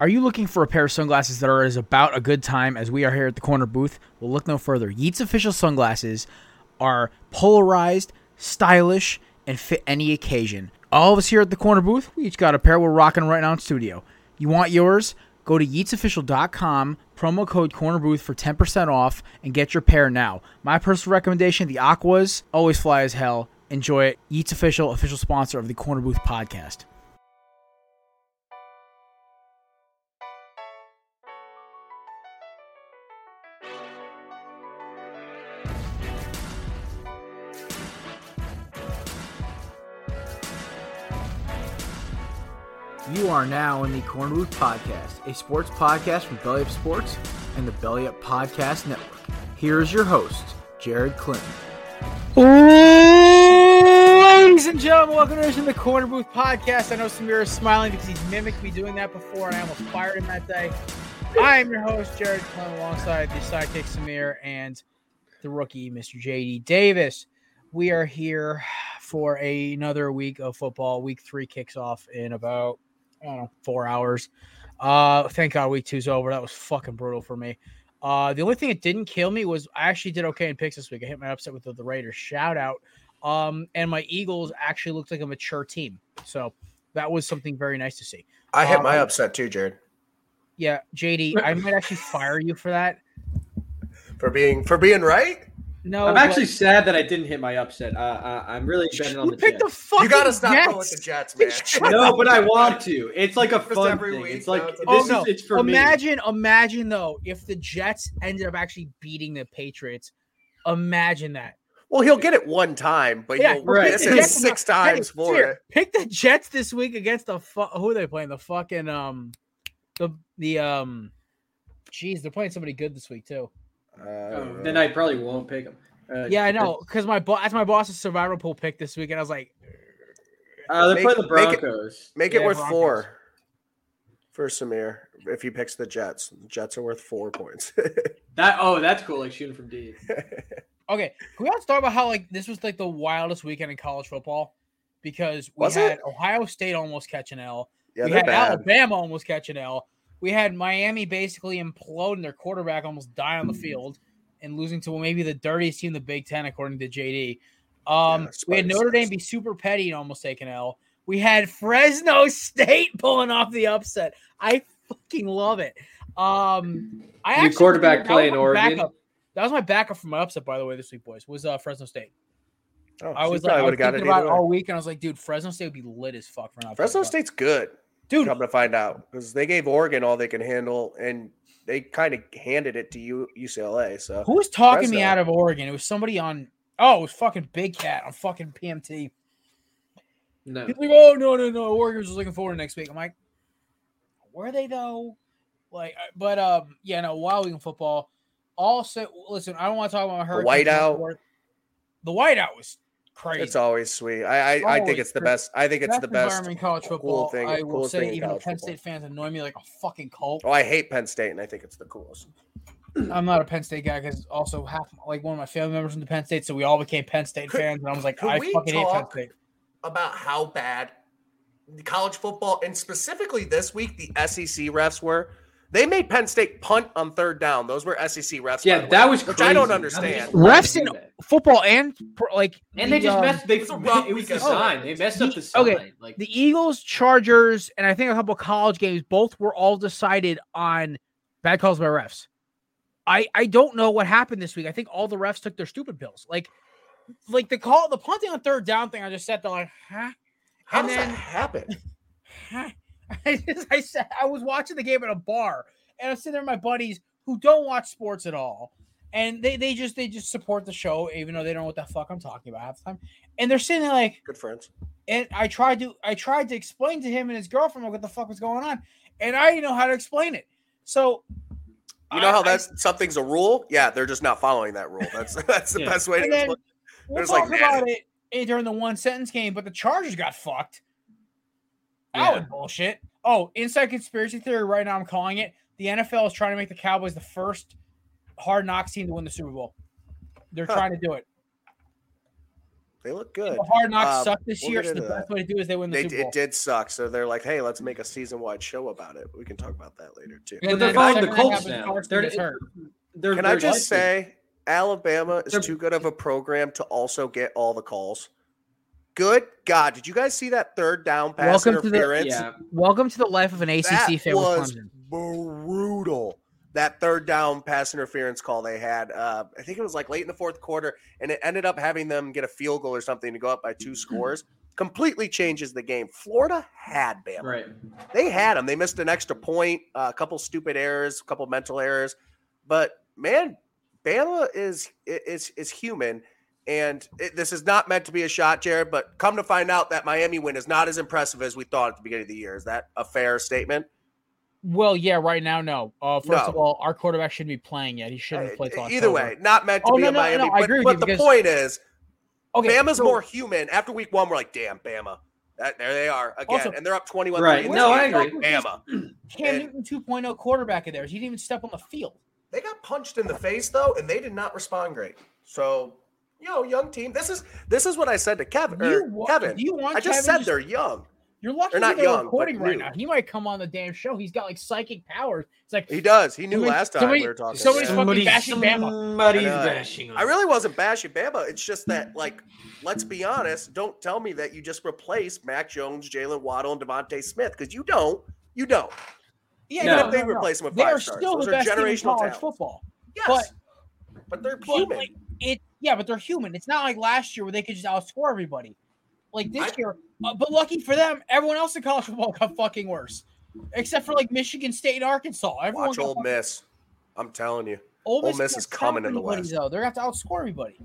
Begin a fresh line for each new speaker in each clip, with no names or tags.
Are you looking for a pair of sunglasses that are as about a good time as we are here at the corner booth? Well, look no further. Yeats official sunglasses are polarized, stylish, and fit any occasion. All of us here at the corner booth, we each got a pair we're rocking right now in studio. You want yours? Go to yeatsofficial.com, promo code corner booth for 10% off, and get your pair now. My personal recommendation the Aquas always fly as hell. Enjoy it. Yeats Official, official sponsor of the Corner Booth podcast. You are now in the Corner Booth Podcast, a sports podcast from Belly Up Sports and the Belly Up Podcast Network. Here is your host, Jared Clinton. Ladies and gentlemen, welcome to the Corner Booth Podcast. I know Samir is smiling because he's mimicked me doing that before, and I almost fired him that day. I am your host, Jared Clinton, alongside the sidekick Samir and the rookie, Mr. JD Davis. We are here for another week of football. Week three kicks off in about I don't know, four hours. Uh, thank God week two's over. That was fucking brutal for me. Uh, the only thing that didn't kill me was I actually did okay in picks this week. I hit my upset with the, the Raiders. Shout out. Um, and my Eagles actually looked like a mature team. So that was something very nice to see.
I hit
Um,
my upset too, Jared,
Yeah, JD, I might actually fire you for that.
for being for being right.
No,
I'm
but
actually sad that I didn't hit my upset. Uh, uh, I'm really betting on
you
the
picked the
Jets.
fucking
You gotta stop
Jets.
going with the Jets, man.
No, but I want to. It's like a
Just
fun
every
thing.
week,
It's like
no, it's
this
Oh
is
no!
it's for me.
imagine, imagine though, if the Jets ended up actually beating the Patriots. Imagine that.
Well, he'll get it one time, but
Yeah,
you'll
right.
miss it
Jets-
six
Hey,
times for
here,
it.
Pick the Jets this week against the fu- who are they playing? The fucking um, the the um, jeez, they're playing somebody good this week too.
Oh, then I probably won't pick them. Uh,
Yeah, I know because my boss, that's my boss's survival pool pick this week, and I was like,
Uh, they're
Make-
playing the
make it-
Broncos.
Make
Yeah,
it worth
Broncos.
four for Samir if he picks the Jets. The Jets are worth four points.
That oh, that's cool. Like shooting from deep.
okay, can we all talk about how like this was like the wildest weekend in college football because we
Was
had
it?
Ohio State almost catching L,
yeah,
we had
bad.
Alabama almost catching L. We had Miami basically implode and their quarterback almost die on the field and losing to maybe the dirtiest team in the Big Ten, according to JD. Um,
Yeah,
we had Notre Dame be super petty and almost take an L. We had Fresno State pulling off the upset. I fucking love it. Um, I
Your
actually
quarterback playing Oregon?
backup. That was my backup for my upset, by the way, this week, boys. Was uh, Fresno State.
Oh,
I was like, I was thinking
it
about it all week, and I was like, dude, Fresno State would be lit as fuck for an upset.
Fresno State's good.
Dude.
Come to find out, because they gave Oregon all they can handle, and they kind of handed it to U- UCLA. So
Who was talking me out of Oregon? It was somebody on. Oh, it was fucking Big Cat on fucking PMT.
No.
He's like, oh no, no, no. Oregon's just looking forward to next week. I'm like, were they though? Like, uh, but um, yeah, no. Wild week in football. Also, listen, I don't want to talk about her.
whiteout.
The whiteout was crazy.
it's always sweet. I I, I think it's the
crazy.
best. I think it's
Best
the best.
environment in college
cool
football.
thing-
I will say, even though Penn
football.
State fans annoy me like a fucking cult.
Oh, I hate Penn State, and I think it's the coolest.
I'm not a Penn State guy because also half like one of my family members from the Penn State, so we all became Penn State
Could-
fans, and I was like, I fucking hate Penn State.
about how bad college football and specifically this week the SEC refs were. They made Penn State punt on third down. Those were SEC refs.
Yeah,
the way,
that was
which
crazy.
I don't understand.
just let
Refs
them
in football and like
And they just
um,
messed. They
It was a rough
it was the
weekend.
sign. They messed up the
Oh,
sign.
okay.
Like
the Eagles, Chargers, and I think a couple of college games. Both were all decided on bad calls by refs. I I don't know what happened this week. I think all the refs took their stupid pills. Like like the call, the punting on third down thing. I just sat there like, huh,
How
And
does
then-
that happen?
huh. I just I said I was watching the game at a bar, and I'm sitting there with my buddies who don't watch sports at all. And they, they just they just support the show even though they don't know what the fuck I'm talking about half the time. And they're sitting there like,
Good friends.
and I tried to I tried to explain to him and his girlfriend like, what the fuck was going on, and I didn't know how to explain it. So
You know
I-
how
I-
that's something's a rule? Yeah, they're just not following that rule. That's that's the
Yeah.
best way to
and then
explain.
we'll
There's,
talk
like,
about it eh, during the one sentence game, but the Chargers got fucked. That was
Yeah.
bullshit. Oh, inside conspiracy theory. Right now, I'm calling it. The NFL is trying to make the Cowboys the first hard knocks team to win the Super Bowl. They're
Huh.
trying to do it.
They look good.
The hard knocks
Um,
suck this
we'll
year, so the best
that.
way to do is they win the
They,
Super Bowl.
it did suck. So they're like, hey, let's make a season wide show about it. We can talk about that later too.
And
But they're
then
following the
second
Colts now. They're-
gets hurt.
They're,
Can I
they're
just
likely-
say, Alabama is
They're-
too good of a program to also get all the calls. Good God, did you guys see that third down pass
Welcome to the-
interference?
Yeah,
Welcome to the life of an ACC
that
fan with
was
Clemson.
brutal. That third down pass interference call they had, uh, I think it was like late in the fourth quarter, and it ended up having them get a field goal or something to go up by two scores. Completely changes the game. Florida had Bama.
right.
They had them. They missed an extra point, a couple stupid errors, a couple mental errors, but man, Bama is is is human. And it, this is not meant to be a shot, Jared. But come to find out that Miami win is not as impressive as we thought at the beginning of the year. Is that a fair statement?
Well, yeah, right now, no. Uh, first
No.
of all, our quarterback shouldn't be playing yet. He shouldn't have played
Uh, Either
October.
way, not meant to
Oh,
be
no,
a
no,
Miami.
no, I
but
agree
but the
because-
point is,
Okay,
Bama's
so-
more human. After week one, we're like, damn, Bama. That, there they are again,
Also-
and they're up twenty-one.
Right.
three.
No, I agree.
Bama.
Cam
And-
Newton 2.0 quarterback of theirs. He didn't even step on the field.
They got punched in the face though, and they did not respond great. So, you know, young team. This is this is what I said to Kevin.
You er, wa-
Kevin,
you want
I just
Kevin
said they're young.
You're lucky
They're not
they're
young, but
recording right
new.
now. He might come on the damn show. He's got like psychic powers. It's like
He does. He knew
Somebody-
last time
somebody-
we were talking.
somebody's
yeah.
fucking bashing Bama.
Somebody's
I know.
bashing.
I really wasn't bashing Bama. It's just that, like, let's be honest. Don't tell me that you just replaced Mac Jones, Jaylen Waddle, and DeVonta Smith because you don't. You don't.
yeah,
No.
no,
If they
no, no.
replace him with
They
five
are
stars,
still
those
the
are
best team in
generational
college
talents.
football.
Yes,
But-
but, they're
But
human.
like it, yeah, but they're human. It's not like last year where they could just outscore everybody. Like this
I-
year, uh, but lucky for them, everyone else in college football got fucking worse, except for like Michigan State and Arkansas. Everyone
Watch Old
fucking-
Miss. I'm telling you,
Ole
Ole Miss is coming in the West.
Though they're gonna have to outscore everybody.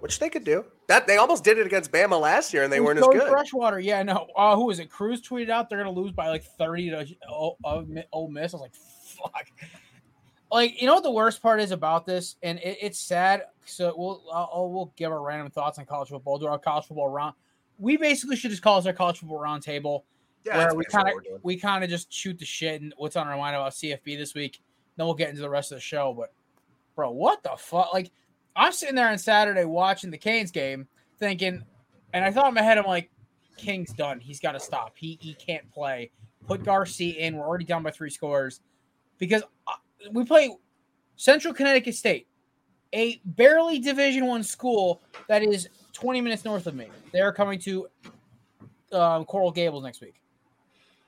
which they could do. That they almost did it against Bama last year, and they weren't as good.
Freshwater, yeah, no. Uh, who was it? Cruz tweeted out they're gonna lose by like thirty to oh, Ole Miss. I was like, fuck. Like you know what the worst part is about this, and it, it's sad. So we'll I'll, we'll give our random thoughts on college football. Do our college football round. We basically should just call this our college football round table,
Yeah,
where we kind of we kind of just shoot the shit and what's on our mind about CFB this week. Then we'll get into the rest of the show. But bro, what the fuck? Like I'm sitting there on Saturday watching the Canes game, thinking, and I thought in my head, I'm like, King's done. He's got to stop. He he can't play. Put Garcia in. We're already down by three scores because uh, we play Central Connecticut State, a barely Division One school that is 20 minutes north of me. They're coming to um, Coral Gables next week.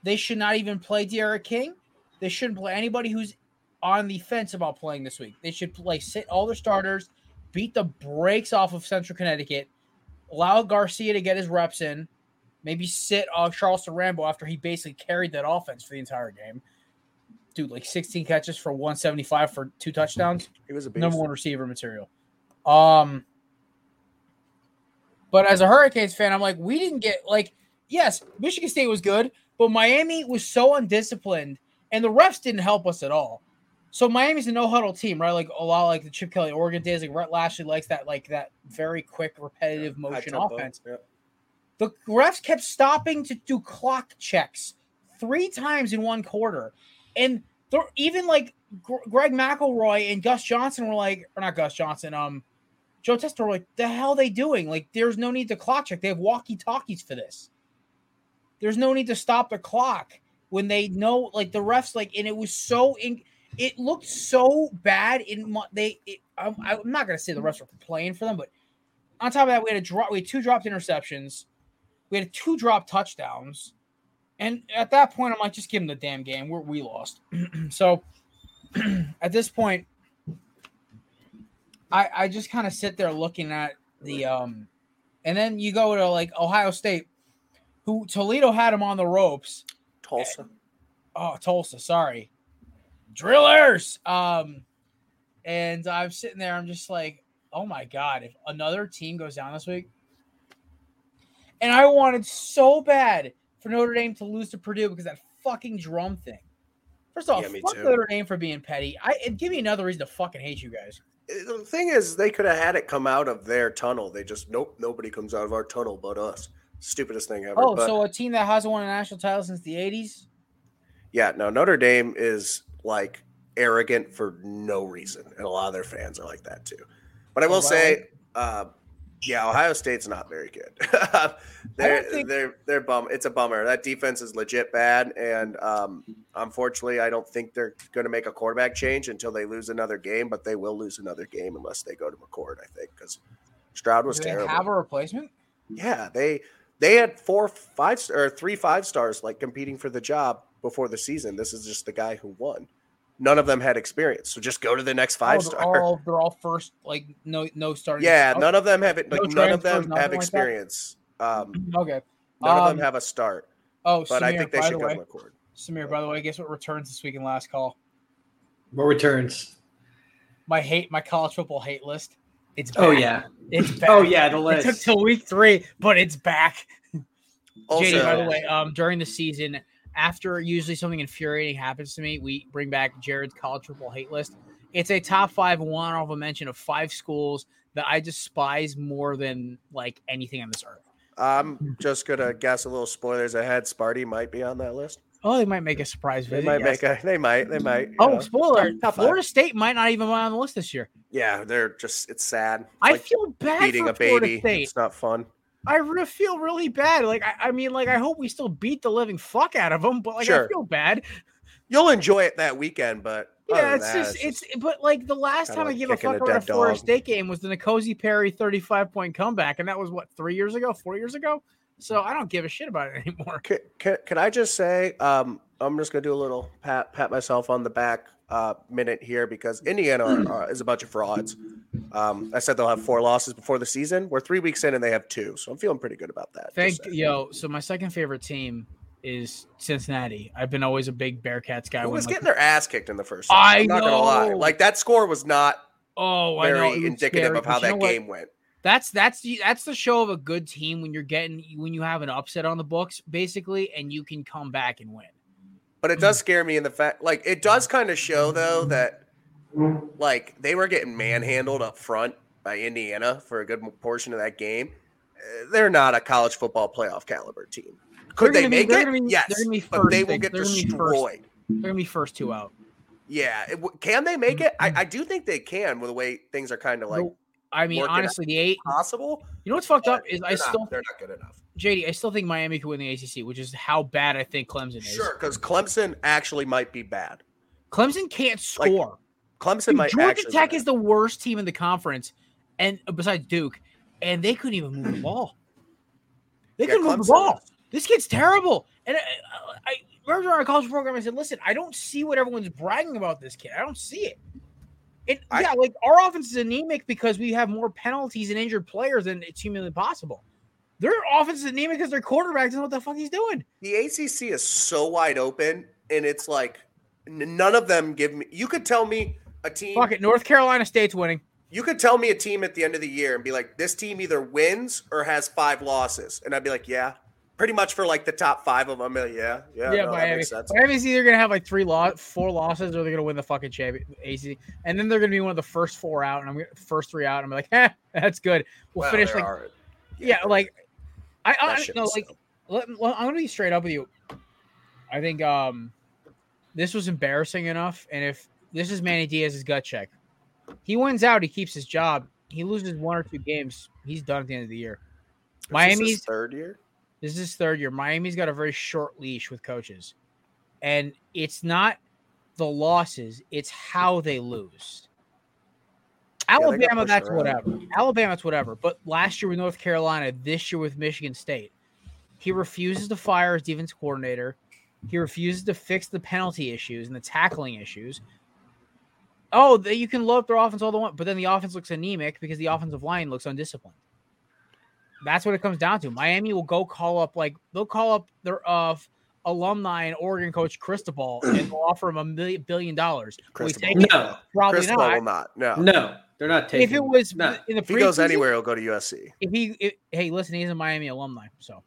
They should not even play D'Eriq King. They shouldn't play anybody who's on the fence about playing this week. They should play sit all their starters, beat the brakes off of Central Connecticut, allow Garcia to get his reps in, maybe sit uh, Charleston Rambo after he basically carried that offense for the entire game. Dude, like 16 catches for 175 for two touchdowns
He was a beast.
number one receiver material. Um, but as a Hurricanes fan, I'm like, we didn't get like, yes, Michigan State was good, but Miami was so undisciplined, and the refs didn't help us at all. So Miami's a no huddle team, right? Like a lot like the Chip Kelly Oregon days. Like Rhett Lashlee likes that, like that very quick, repetitive
High
motion offense.
yeah.
The refs kept stopping to do clock checks three times in one quarter, and even like Gr- Greg McElroy and Gus Johnson were like, or not Gus Johnson, um, Joe Testa were like, the hell are they doing? Like, there's no need to clock check. They have walkie talkies for this. There's no need to stop the clock when they know, like the refs, like, and it was so in. It looked so bad in they. It, I'm, I'm not gonna say the refs were playing for them, but on top of that, we had a drop. We had two dropped interceptions. We had two drop touchdowns. And at that point, I'm like, just give them the damn game. We're, we lost. so at this point, I, I just kind of sit there looking at the um and then you go to like Ohio State, who Toledo had him on the ropes.
Tulsa.
Oh, Tulsa, sorry. Drillers. Um and I'm sitting there, I'm just like, oh my god, if another team goes down this week. And I wanted so bad for Notre Dame to lose to Purdue because that fucking drum thing. First off,
Yeah,
fuck
too.
Notre Dame for being petty. I and give me another reason to fucking hate you guys.
Uh, The thing is, they could have had it come out of their tunnel. They just nope, nobody comes out of our tunnel but us. Stupidest thing ever.
Oh,
but
so a team that hasn't won a national title since the '80s.
yeah, no, Notre Dame is like arrogant for no reason, and a lot of their fans are like that too. But I will
Oh, wow.
say, uh, Yeah, Ohio State's not very good. they're
think-
they're they're bum. It's a bummer. That defense is legit bad, and um, unfortunately, I don't think they're going to make a quarterback change until they lose another game. But they will lose another game unless they go to McCord. I think because Stroud was
Do they
terrible.
have a replacement?
yeah, they they had four five or three five stars like competing for the job before the season. This is just the guy who won. None of them had experience, so just go to the next five
oh, they're
star.
all they're all first like no no starting.
Yeah,
Oh,
none of them have it. Like,
No
none of them
nothing
have
like
experience. Um,
Okay.
none of them
Um,
have a start,
Oh,
but
Samir,
I think they should
the
go
way,
to McCord.
Samir, by the way, guess what returns this week in last call?
What returns.
My hate, my college football hate list. It's
Oh yeah.
it's back.
Oh yeah. The
It took
list.
till week three, but it's back.
Also,
JD, by the way, um, during the season, after usually something infuriating happens to me, we bring back Jared's college football hate list. It's a top five one off a mention of five schools that I despise more than like anything on this earth.
I'm just gonna guess a little spoilers ahead. Sparty might be on that list.
Oh, they might make a surprise
They might
yes.
make a. They might. They might.
Oh,
know.
spoiler!
Top five.
Florida State might not even be on the list this year.
Yeah, they're just. It's sad. It's
I
like
feel bad
beating
for
a
Florida
baby.
State.
It's not fun.
I re- feel really bad. Like I, I mean, like I hope we still beat the living fuck out of them, but like I feel bad.
You'll enjoy it that weekend, but
Yeah, it's
that,
just it's. But like the last time I gave a fuck about a Florida. State game was the N'Kosi Perry thirty-five point comeback, and that was what three years ago, four years ago. So I don't give a shit about it anymore.
Can, can, can I just say, um, I'm just gonna do a little pat pat myself on the back uh, minute here because Indiana uh, is a bunch of frauds. Um, I said they'll have four losses before the season. We're three weeks in and they have two, so I'm feeling pretty good about that.
Thank yo. So my second favorite team is Cincinnati. I've been always a big Bearcats guy.
Who
when,
was
like,
getting their ass kicked in the first?
I.
I'm not gonna lie.
know.
Like that score was not
oh, I know,
very indicative
scary,
of how that game went.
That's that's the that's the show of a good team when you're getting when you have an upset on the books basically, and you can come back and win.
But it does scare me in the fact, like, it does kind of show though that, like, they were getting manhandled up front by Indiana for a good portion of that game. Uh, They're not a college football playoff caliber team. Could
They're be-
make it?
be-
yes,
be
but they will get
they're be
destroyed.
They're gonna be first two out.
Yeah, it can they make it? I, I do think they can with the way things are kind of like
I mean, honestly, the eight.
possible.
You know what's fucked up is I
not-
still
they're not good enough.
JD. I still think Miami could win the ACC, which is how bad I think Clemson is.
Sure, because Clemson actually might be bad.
Clemson can't
Like,
score.
Clemson
Dude,
might
Georgia. Tech
be
is the worst team in the conference, and uh, besides Duke, and they couldn't even move the ball. They
Yeah,
couldn't move the ball. This kid's terrible. And I, I, I remember our college program. I said, "Listen, I don't see what everyone's bragging about this kid. I don't see it." It
I-
yeah, like our offense is anemic because we have more penalties and injured players than it's humanly possible. Their offense is anemic because their quarterback doesn't know what the fuck he's doing.
the ACC is so wide open, and it's like n- none of them give me. You could tell me a team.
Fuck it. North Carolina State's winning.
You could tell me a team at the end of the year and be like, this team either wins or has five losses, and I'd be like, yeah, pretty much for like the top five of them. Yeah, yeah,
Yeah,
no,
Miami. Miami's either gonna have like three loss, four losses, or they're gonna win the fucking champion AC, and then they're gonna be one of the first four out, and I'm gonna first three out. And I'm like, eh, that's good. We'll
Well,
finish like,
are-
yeah, like, I, I no, like, let, let- I'm gonna be straight up with you. I think um, this was embarrassing enough, and if this is Manny Diaz's gut check, he wins out, he keeps his job. He loses one or two games, he's done at the end of the year.
Is
Miami's
third year.
This is his third year. Miami's got a very short leash with coaches. And it's not the losses, it's how they lose.
they
Alabama,
pushed
that's
around.
whatever. Alabama, that's whatever. But last year with North Carolina, this year with Michigan State, he refuses to fire his defense coordinator. He refuses to fix the penalty issues and the tackling issues. Oh, they, you can load their offense all the want, but then the offense looks anemic because the offensive line looks undisciplined. That's what it comes down to. Miami will go call up like they'll call up their uh alumni and Oregon coach Cristobal and they'll offer him a million billion dollars. Will he
Cristobal.
take?
No,
Probably
Cristobal
not.
will not. No.
no, they're not taking.
If it was
no.
in the
If he goes anywhere, he'll go to USC.
if he, if, hey, listen, he's a Miami alumni, so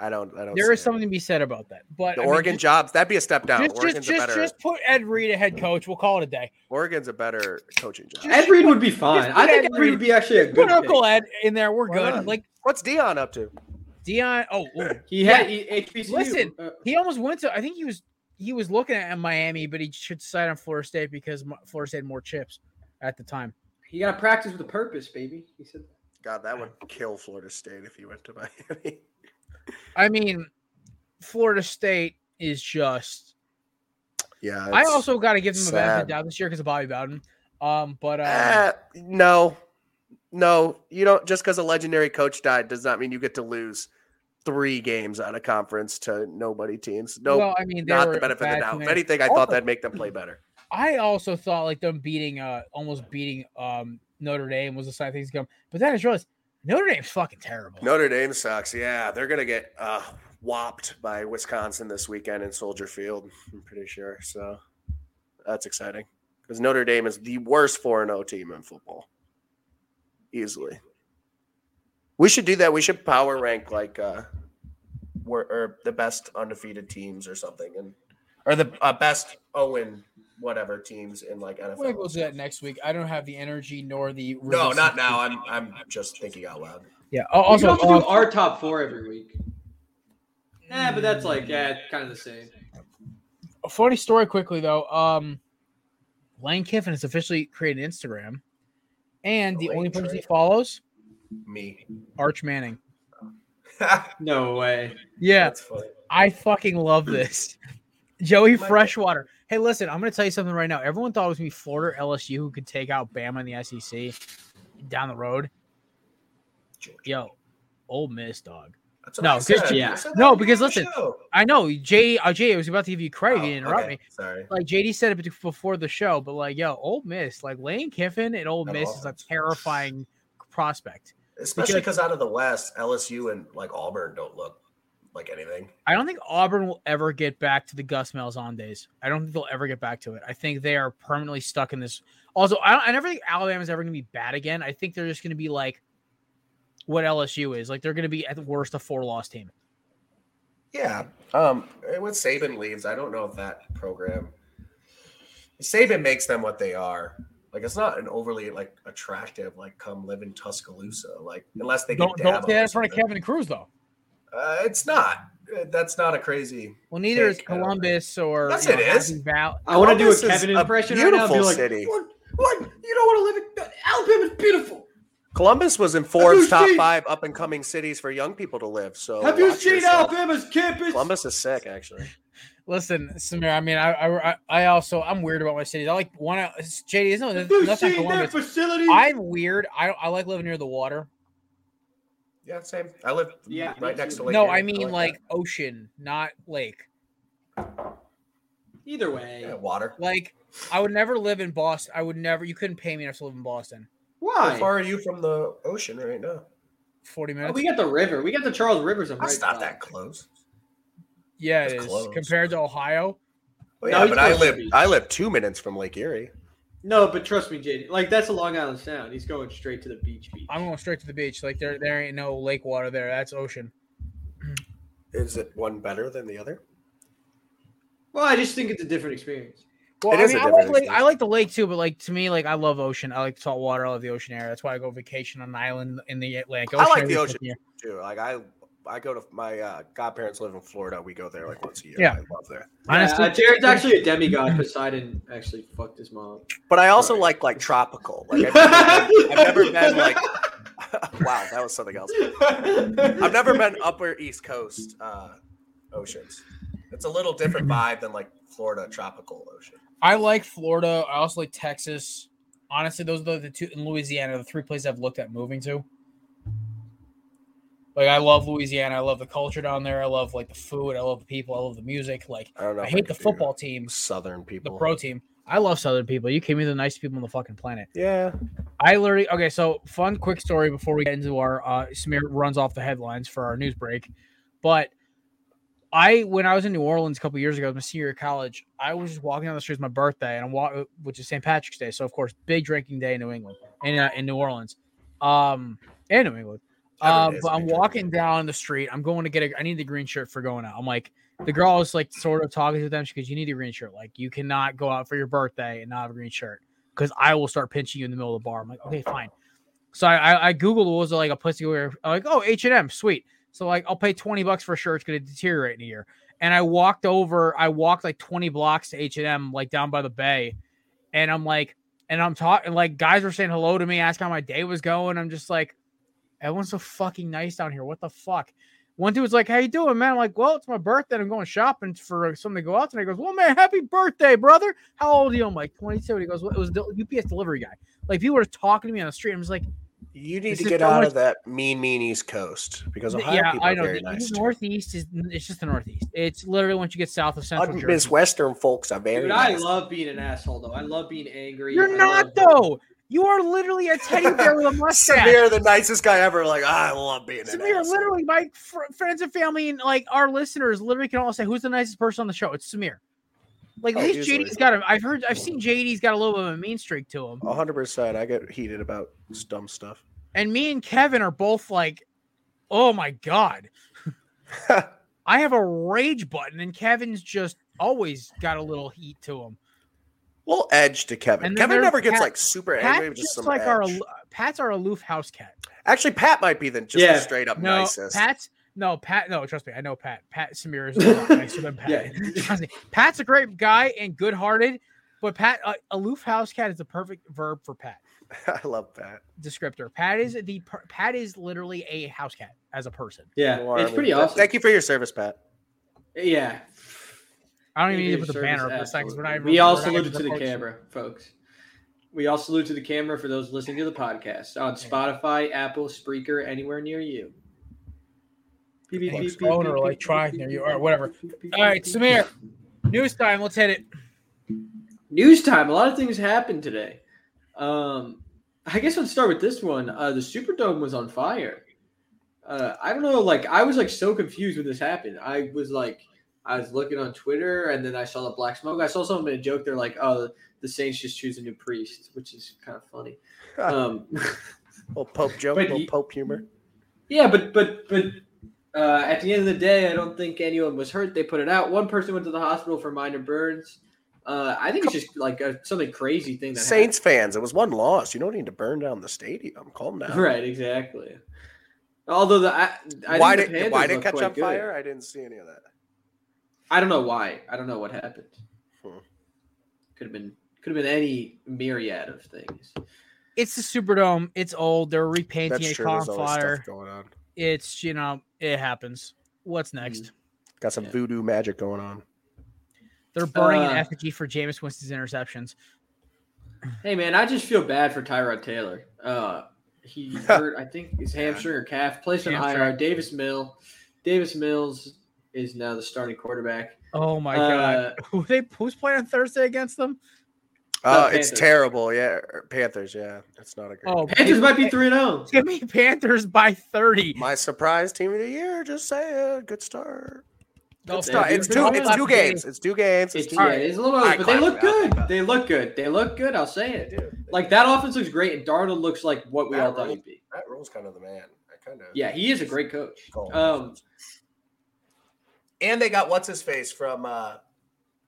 I don't. I don't.
there
see
is
it.
something to be said about that. But
The
I mean,
Oregon
just,
jobs. That'd be a step down.
just, just,
Oregon's a
just,
better.
just put Ed Reed a head coach. We'll call it a day.
Oregon's a better coaching job.
Ed Reed would be fine. I think
Ed
Ed Reed would be actually a good.
Put Uncle
pick.
Ed in there. We're
Why
good.
not?
Like
What's Deion up to?
Deion. Oh, ooh.
He
Yeah.
had he, HBCU.
Listen,
uh,
he almost went to. I think he was he was looking at Miami, but he should decide on Florida State because Florida State had more chips at the time.
he got to practice with a purpose, baby. He said.
God, that would kill Florida State if he went to Miami.
I mean, Florida State is just.
yeah.
I also got to give them a benefit of doubt this year because of Bobby Bowden. Um, but um,
Eh, no, no. You don't. Just because a legendary coach died does not mean you get to lose three games on a conference to nobody teams. No,
well, I mean,
not the benefit of the doubt. If anything, I
Also-
thought that'd make them play better.
I also thought like them beating, uh, almost beating um Notre Dame was the side things come, but then I just realized Notre Dame's fucking terrible.
Notre Dame sucks. Yeah, they're gonna get uh, whopped by Wisconsin this weekend in Soldier Field. I'm pretty sure. So that's exciting because Notre Dame is the worst four and zero team in football, easily. We should do that. We should power rank like uh, we're or the best undefeated teams or something, and or the uh, best Owen whatever teams in like NFL.
We'll do that next week. I don't have the energy nor the
No, not now. I'm I'm just thinking out loud.
Yeah.
Also,
Also,
we also
uh,
do our top four every week. Yeah, but that's like yeah, kind of the same.
a funny story quickly though. Um, Lane Kiffin has officially created Instagram, and the
Lane
only person he follows
Me.
Arch Manning.
No way.
Yeah,
That's funny.
I fucking love this. Joey Freshwater. Hey, listen, I'm going to tell you something right now. Everyone thought it was going to be Florida or LSU who could take out Bama in the SEC down the road. Yo, Ole Miss, dog.
That's
No, because-
yeah.
No, because listen,
show.
I know, J, uh, Jay, I was about to give you credit. if you
Oh,
interrupt
okay.
me.
Sorry.
Like JD said it before the show, but like, yo, Ole Miss, like Lane Kiffin and Old
At
Miss
all.
is a terrifying prospect.
Especially
Because-
because out of the West, LSU and like Auburn don't look like anything.
I don't think Auburn will ever get back to the Gus Malzahn days. I don't think they'll ever get back to it. I think they are permanently stuck in this. Also, I, don't, I never think Alabama's ever going to be bad again. I think they're just going to be like what LSU is. Like they're going to be at the worst a four loss team.
Yeah. Um. When Saban leaves, I don't know if that program. Saban makes them what they are. Like it's not an overly like attractive like come live in Tuscaloosa like unless they
Don't,
get
don't say that in front of. Kevin Cruz though.
Uh, it's not. Uh, That's not a crazy.
Well, neither is
Take, I don't
Columbus or
Yes,
you know,
it is.
Val-
I want to do a
Columbus is
Kevin
a
impression right now. and Be
beautiful
like,
city.
What? What? You don't want to live in Alabama Alabama's beautiful.
Columbus was in Forbes top
seen-
five up and coming cities for young people to live. So
Have you
watch
seen
yourself.
Alabama's campus?
Columbus is sick, actually.
Listen, Samir. I mean, I, I, I also I'm weird about my cities. I like one. JD, isn't
Have
no,
you seen their
Columbus.
facility?
I'm weird. I. I like living near the water.
Yeah, same. I live
Yeah,
right next to
too.
Lake
no,
Erie.
I mean like,
that.
ocean, not lake.
Either way.
yeah, water.
Like I would never live in Boston. I would never. You couldn't pay me enough to live in Boston.
Why?
How far are you from the ocean right now?
Forty
oh,
minutes.
we got the river. We got the Charles Rivers. I'm
That's
right
not that close.
yeah,
that's
it is
close.
compared to Ohio.
Well, yeah,
he's
but I
close to the
live. I live two minutes from Lake Erie.
No, but trust me, JD. Like that's a Long Island Sound. He's going straight to the beach. Beach.
I'm going straight to the beach. Like there, there ain't no lake water there. That's ocean.
Is it one better than the other?
Well, I just think it's a different experience.
Well,
It
I
is
mean,
a
I like,
different
lake, I like the lake too, but like to me, like I love ocean. I like salt water. I love the ocean air. That's why I go vacation on an island in the Atlantic.
I like the ocean.
year.
Too. Like I I go to my uh, godparents live in Florida. We go there like once a year.
Yeah.
I love there.
Honestly,
yeah, uh, Jared's actually a demigod. Poseidon actually fucked his mom.
But I also
Right.
like like tropical. Like I've never been, I've never been like wow, that was something else. I've never been upper East Coast uh, oceans. It's a little different vibe than like Florida tropical ocean.
I like Florida. I also like Texas. Honestly, those are the two in Louisiana, the three places I've looked at moving to. Like I love Louisiana. I love the culture down there. I love like the food. I love the people. I love the music. Like
I don't know.
I hate the football team.
Southern people.
the pro team. I love Southern people. You came me the nicest people on the fucking planet.
Yeah.
I literally okay. So fun, quick story before we get into our uh, Samir runs off the headlines for our news break. But I, when I was in New Orleans a couple years ago, I was my senior year of college. I was just walking down the streets. My birthday, and I'm walking, which is St. Patrick's Day. So of course, big drinking day in New England, in uh, in New Orleans, um, and New England. Um,
day's
but I'm walking down the street. I'm going to get a. I need the green shirt for going out. I'm like, the girl was like sort of talking to them. She goes, "You need a green shirt. Like, you cannot go out for your birthday and not have a green shirt because I will start pinching you in the middle of the bar." I'm like, "Okay, fine." So I I, I googled what was like a place to go. Where, I'm like, "Oh, H and M, sweet." So like, I'll pay twenty bucks for a shirt. It's gonna deteriorate in a year. And I walked over. I walked like twenty blocks to H and M, like down by the bay, and I'm like, and I'm talking like guys were saying hello to me, asking how my day was going. I'm just like, Everyone's so fucking nice down here. What the fuck? One dude was like, "How you doing, man?" I'm like, "Well, it's my birthday. I'm going shopping for uh, something to go out tonight." He goes, "Well, man, happy birthday, brother. How old are you?" I'm like, "22." He goes, well, "It was the UPS delivery guy." Like people were talking to me on the street. I'm just like,
You need to get
so
out
much-
of that mean, mean East Coast because Ohio
"Yeah,
people
I
are
know.
very
The
nice. too.
Northeast is it's just the Northeast. It's literally once you get south of Central
Us
Jersey.
Midwestern folks are very
Dude, I love being an asshole though. I love being angry.
You're
I
not
love-
though. You are literally a teddy bear with a mustache.
Samir, the nicest guy ever. Like ah, I love being
Samir, literally, my fr- friends and family and like our listeners literally can all say, "Who's the nicest person on the show?" It's Samir. Like oh, at
Oh,
least. JD's got a. I've heard, I've seen JD's got a little bit of a mean streak to him,
A hundred percent. I get heated about dumb stuff.
and me and Kevin are both like, "Oh my god." I have a rage button, and Kevin's just always got a little heat to him.
Well, edge to Kevin. Kevin never gets
Pat-
like super
Pat
angry. Just
just
some
like our
edge.
alo- Pat's our aloof house cat.
Actually, Pat might be the just
Yeah.
the straight up
No,
nicest.
Pat's no Pat. No, trust me, I know Pat. Pat Samir is a lot nicer than Pat.
Yeah.
Trust me, Pat's a great guy and good hearted, but Pat uh, aloof house cat is the perfect verb for Pat
I love Pat.
descriptor. Pat is the per- Pat is literally a house cat as a person.
Yeah, it's pretty awesome.
Thank you for your service, Pat.
Yeah.
I don't even need to put
you,
the banner up
service,
for a second. 'cause We're not even,
We all
we're not
saluted to the
recording.
camera, folks. We all salute to the camera for those listening to the podcast on Spotify, Apple, Spreaker, anywhere near you. Beep, beep,
Like phone or like
beep,
try near you or whatever.
beep, beep,
All right,
beep,
Samir. News time. Let's hit it.
News time. A lot of things happened today. Um, I guess let's start with this one. Uh, the Superdome was on fire. Uh, I don't know. Like I was like so confused when this happened. I was like, I was looking on Twitter and then I saw the black smoke. I saw someone made a joke. They're like, "Oh, the Saints just choose a new priest," which is kind of funny. Um,
little Pope joke,
But
little Pope humor.
yeah, but but but uh, at the end of the day, I don't think anyone was hurt. They put it out. One person went to the hospital for minor burns. Uh, I think it's just like a, something crazy thing that
Saints fans, it was one loss. You don't need to burn down the stadium. Calm down.
Right, exactly. Although the I, I
why
think the
did why did it catch on fire? I didn't see any of that.
I don't know why. I don't know what happened.
Hmm.
Could have been could have been any myriad of things.
It's the Superdome. It's old. They're repainting
That's
it,
true.
caught on fire.
going on.
It's you know it happens. What's next?
Got some
Yeah.
voodoo magic going on.
They're burning an
Uh,
effigy for Jameis Winston's interceptions.
Hey man, I just feel bad for Tyrod Taylor. Uh, he hurt, I think, his hamstring or calf. Placed on IR. Davis Mill, Davis Mills is now the starting quarterback.
Oh my
Uh,
god! Who they who's playing on Thursday against them?
Uh, it's terrible. Yeah, er, Panthers. Yeah, that's not a great.
Oh,
game.
Panthers might be three and oh. zero.
Give me Panthers by thirty.
My surprise team of the year. Just saying, good start.
Go
Good start. It's two. It's two games. It's two games. It's
It's,
two
yeah,
games.
it's a little,
I
but they look good. They look good. They look good. I'll say it. Like that offense looks great, and Darnold looks like what we
That
all thought
really-
he'd be.
Matt Rhule's kind of the man. I kind of.
Yeah, he is a great coach. Um,
and they got what's his face from uh,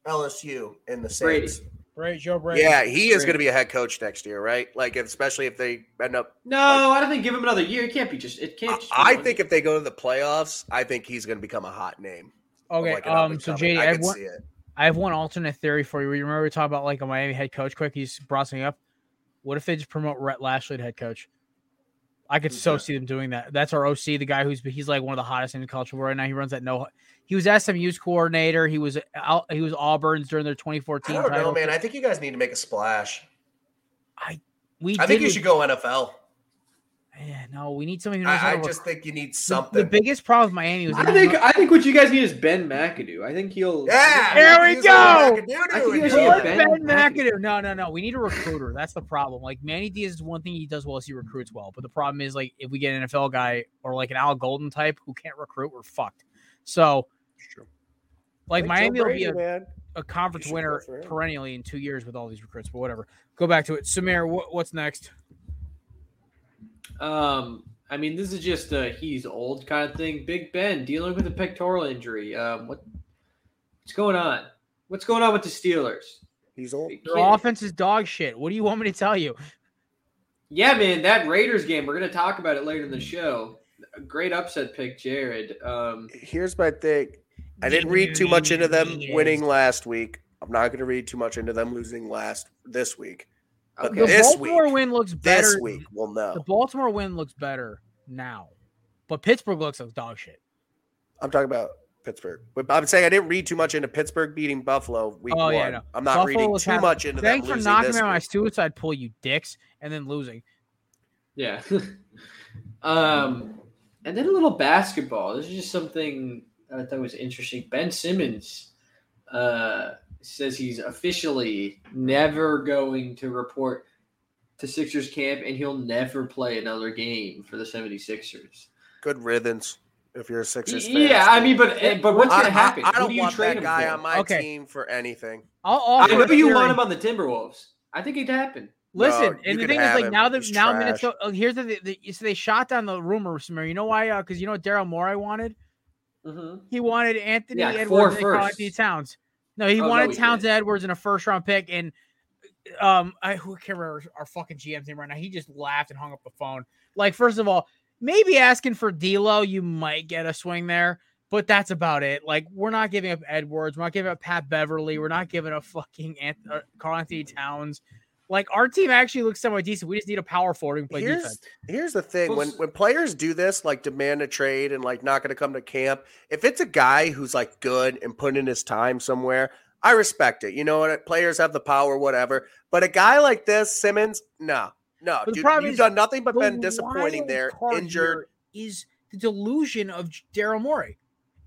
LSU in the
Brady.
Saints.
Right, Joe Brady.
Yeah, he is going to be a head coach next year, right? Like, especially if they end up.
no, I don't think give him another year. It can't be just. It can't. Just
I think
year.
if they go to the playoffs, I think he's going to become a hot name.
Okay.
like,
Um. So. JD, I
I
have one.
see it.
I have one alternate theory for you. You remember we talked about like a Miami head coach? Quick, he's brought something up. What if they just promote Rhett Lashlee to head coach? I could so see them doing that. That's our OC, the guy who's he's like one of the hottest in the culture right now. He runs that no. He was SMU's coordinator. He was out. He was Auburn's during their 2014
I don't know,
title.
man. I think you guys need to make a splash.
I We
I think you
with-
should go NFL.
Yeah, no, we need something. Who knows how
I, I just
rec-
think you need something.
the biggest problem with Miami was
I think
know-
I think what you guys need is Ben McAdoo. I think he'll.
yeah,
There we
use a little
go!
McAdoo
I think you guys
do
need
Well,
a
it.
Ben
Ben
McAdoo. No, no, no. We need a recruiter. That's the problem. Like Manny Diaz is one thing he does well is he recruits well. But the problem is like if we get an NFL guy or like an Al Golden type who can't recruit, we're fucked. So like
Think Joe
Miami will be a,
man.
a conference winner perennially in two years with all these recruits. But whatever. Go back to it. Samir, what, what's next?
Um, I mean, this is just a he's old kind of thing. Big Ben dealing with a pectoral injury. Um, what what's going on? What's going on with the Steelers?
He's old.
Your
Can't-
offense is dog shit. What do you want me to tell you?
Yeah, man, that Raiders game. We're gonna talk about it later in the show. A great upset pick, Jared. Um,
Here's my thing. I didn't read too much into them winning last week. I'm not going to read too much into them losing last this week. But
okay.
The Baltimore
week-
win looks better.
This week, we'll
The. Baltimore win looks better now, but Pittsburgh looks like dog shit.
I'm talking about Pittsburgh. But I'm saying I didn't read too much into Pittsburgh beating Buffalo week
Oh,
one.
yeah, no.
I'm not
Buffalo
reading too
having-
much into that.
Thanks
them
for knocking
this
me on my suicide pull, you dicks, and then losing.
Yeah. um, and then a little basketball. This is just something I thought was interesting. Ben Simmons uh, says he's officially never going to report to Sixers camp and he'll never play another game for the 76ers.
Good riddance if you're a Sixers fan.
Yeah, I mean, but eh, but what's going to happen?
I, I
Who
don't
do you
want
trade
that guy on my
Okay.
team for anything.
I'll
I
offer
know you
theory.
want him on the Timberwolves. I think it'd happen.
Listen,
No,
and the thing is, like
him.
now that now
trash.
Minnesota. uh, Here's the, the, the so they shot down the rumor, Samir. You know why? Because you know what Daryl Morey wanted.
Mm-hmm.
He wanted Anthony
Yeah,
Edwards and. Anthony Towns. No, he
Oh, no,
wanted
he
Towns
didn't.
Edwards in a first round pick, and um, I who can't remember our fucking GM's name right now. He just laughed and hung up the phone. Like, first of all, maybe asking for D'Lo, you might get a swing there, but that's about it. Like, we're not giving up Edwards, we're not giving up Pat Beverley, we're not giving up fucking Ant- uh, Karl-Anthony Towns. Like, our team actually looks somewhat decent. We just need a power forward who can play
Here's
defense.
here's the thing: when when players do this, like demand a trade and like not going to come to camp, if it's a guy who's like good and putting in his time somewhere, I respect it. You know what? Players have the power, whatever. But a guy like this, Simmons, no, no,
But
dude, you've
is
done nothing but been disappointing there, injured.
is the delusion of Daryl Morey?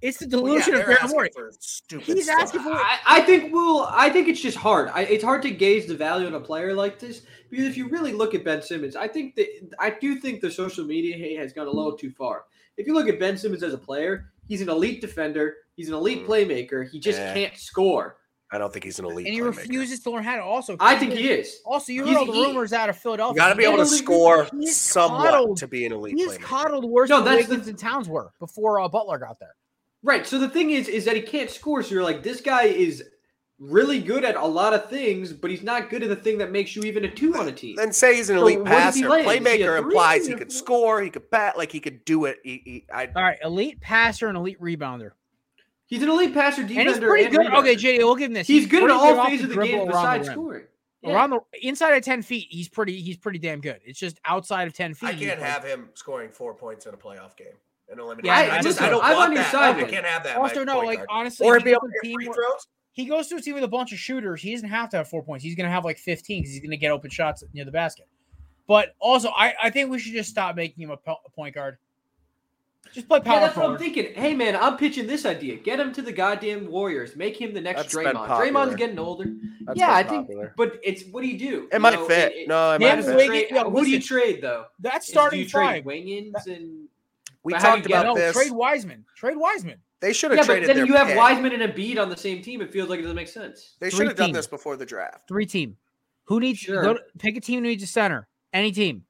It's the
Well, yeah,
delusion of
they're
Daryl
asking
Morey.
for stupid
He's
stuff.
asking for
I, I think well, I think it's just hard. I, it's hard to gauge the value in a player like this because if you really look at Ben Simmons, I think that I do think the social media hate has gone a little too far. If you look at Ben Simmons as a player, he's an elite defender, he's an elite
Mm.
playmaker. He just
Yeah.
can't score.
I don't think he's an elite.
and he
playmaker.
refuses to learn how to also.
I think he is.
Also, you heard all the rumors out of Philadelphia.
You got to be able to score
he's
somewhat
coddled-
to be an elite
He's
playmaker.
coddled worse
No,
than
that's the-
Wiggins and Towns were before uh, Butler got there.
Right. So the thing is, is that he can't score. So you're like, this guy is really good at a lot of things, but he's not good at the thing that makes you even a two on a team.
Then say he's an elite
what does he
passer.
land? He
Playmaker implies he
Or
could
four?
score, he could pat, like he could do it. He, he, I,
All right, elite passer and elite rebounder,
He's an elite passer, defender,
and he's pretty good.
rebounder.
Okay, JD, we'll give him this.
He's good in
pretty
all phases of the game
around
besides
the
scoring. Yeah.
Around the inside of ten feet, he's pretty. He's pretty damn good. It's just outside of ten feet.
I can't
like-
have him scoring four points in a playoff game and eliminate.
Yeah,
I,
I-
just
listen,
I don't
I'm
want
on your
that.
side,
I
man.
can't have that.
Also, no, like
guard.
honestly,
or
he
be able
goes
to
to a
free
where-
throws.
he goes to a team with a bunch of shooters. He doesn't have to have four points. He's going to have like 15 because he's going to get open shots near the basket. But also, I, I think we should just stop making him a, po- a point guard. Just play
Yeah,
power
that's what I'm thinking. Hey, man, I'm pitching this idea. Get him to the goddamn Warriors. Make him the next
That's
Draymond. Draymond's getting older.
That's
yeah, I think.
popular.
But it's what do you do?
It
You
might
know,
fit.
it-
no, it
it-
might
Him,
Him,
fit.
Wiggins- yeah,
who do you trade though?
That's
Is-
starting
do you trade
five.
Wiggins and
We
But
talked
you get-
about
no,
this.
trade Wiseman. Trade Wiseman.
They should have
yeah, but
traded
then
their
you have
pick.
Wiseman and Embiid on the same team. It feels like it doesn't make sense.
They
Three
should have done this before the draft.
Three team. Who needs
Sure.
go to, pick a team who needs a center? Any team.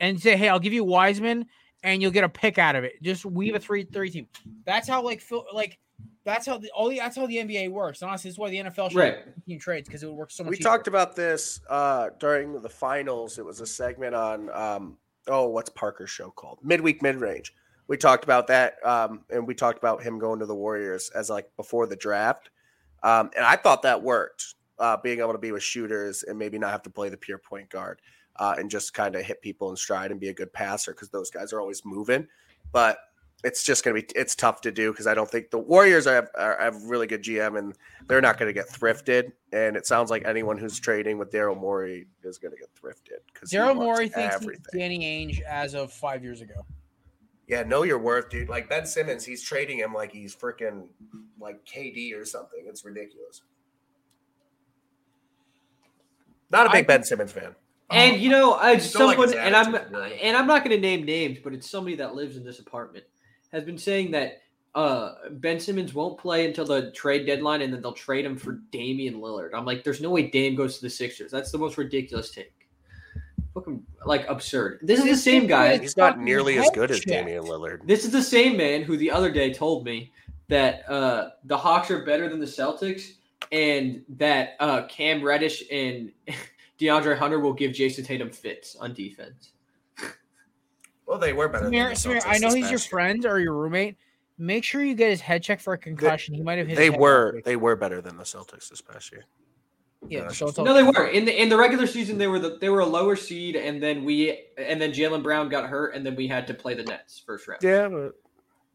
And say, hey, I'll give you Wiseman and you'll get a pick out of it. Just weave a three three team. That's how like Phil like that's how the all the that's how the NBA works. Honestly, this is why the NFL should
Right.
have team trades because it would work so much.
We
cheaper.
talked about this uh, during the finals. It was a segment on um, oh, what's Parker's show called? Midweek Mid Range. We talked about that, um, and we talked about him going to the Warriors as like before the draft, um, and I thought that worked. Uh, being able to be with shooters and maybe not have to play the pure point guard, uh, and just kind of hit people in stride and be a good passer because those guys are always moving. But it's just gonna be it's tough to do because I don't think the Warriors are, are have really good GM and they're not going to get thrifted. And it sounds like anyone who's trading with Daryl Morey is going to get thrifted because
Daryl Morey thinks
everything.
Danny Ainge as of five years ago.
Yeah, know your worth, dude. Like Ben Simmons, he's trading him like he's freaking like KD or something. It's ridiculous. Not a big Ben Simmons fan.
And you know, I
Don't like
someone, and I'm,
really.
and I'm not going to name names, but it's somebody that lives in this apartment has been saying that uh, Ben Simmons won't play until the trade deadline, and then they'll trade him for Damian Lillard. I'm like, there's no way Dame goes to the Sixers. That's the most ridiculous take. Fucking like absurd. This is the same guy.
He's not nearly as good as
checked.
Damian Lillard.
This is the same man who the other day told me that uh, the Hawks are better than the Celtics, and that uh, Cam Reddish and De'Andre Hunter will give Jayson Tatum fits on defense.
Well, they were better.
Samir,
than the
Samir, I know he's your
year.
friend or your roommate. Make sure you get his head checked for a concussion. he might have hit.
They were they were better than the Celtics this past year.
Yeah,
Gosh.
so
No, they were in the in the regular season. They were the they were a lower seed, and then we and then Jaylen Brown got hurt, and then we had to play the Nets first round.
Yeah, but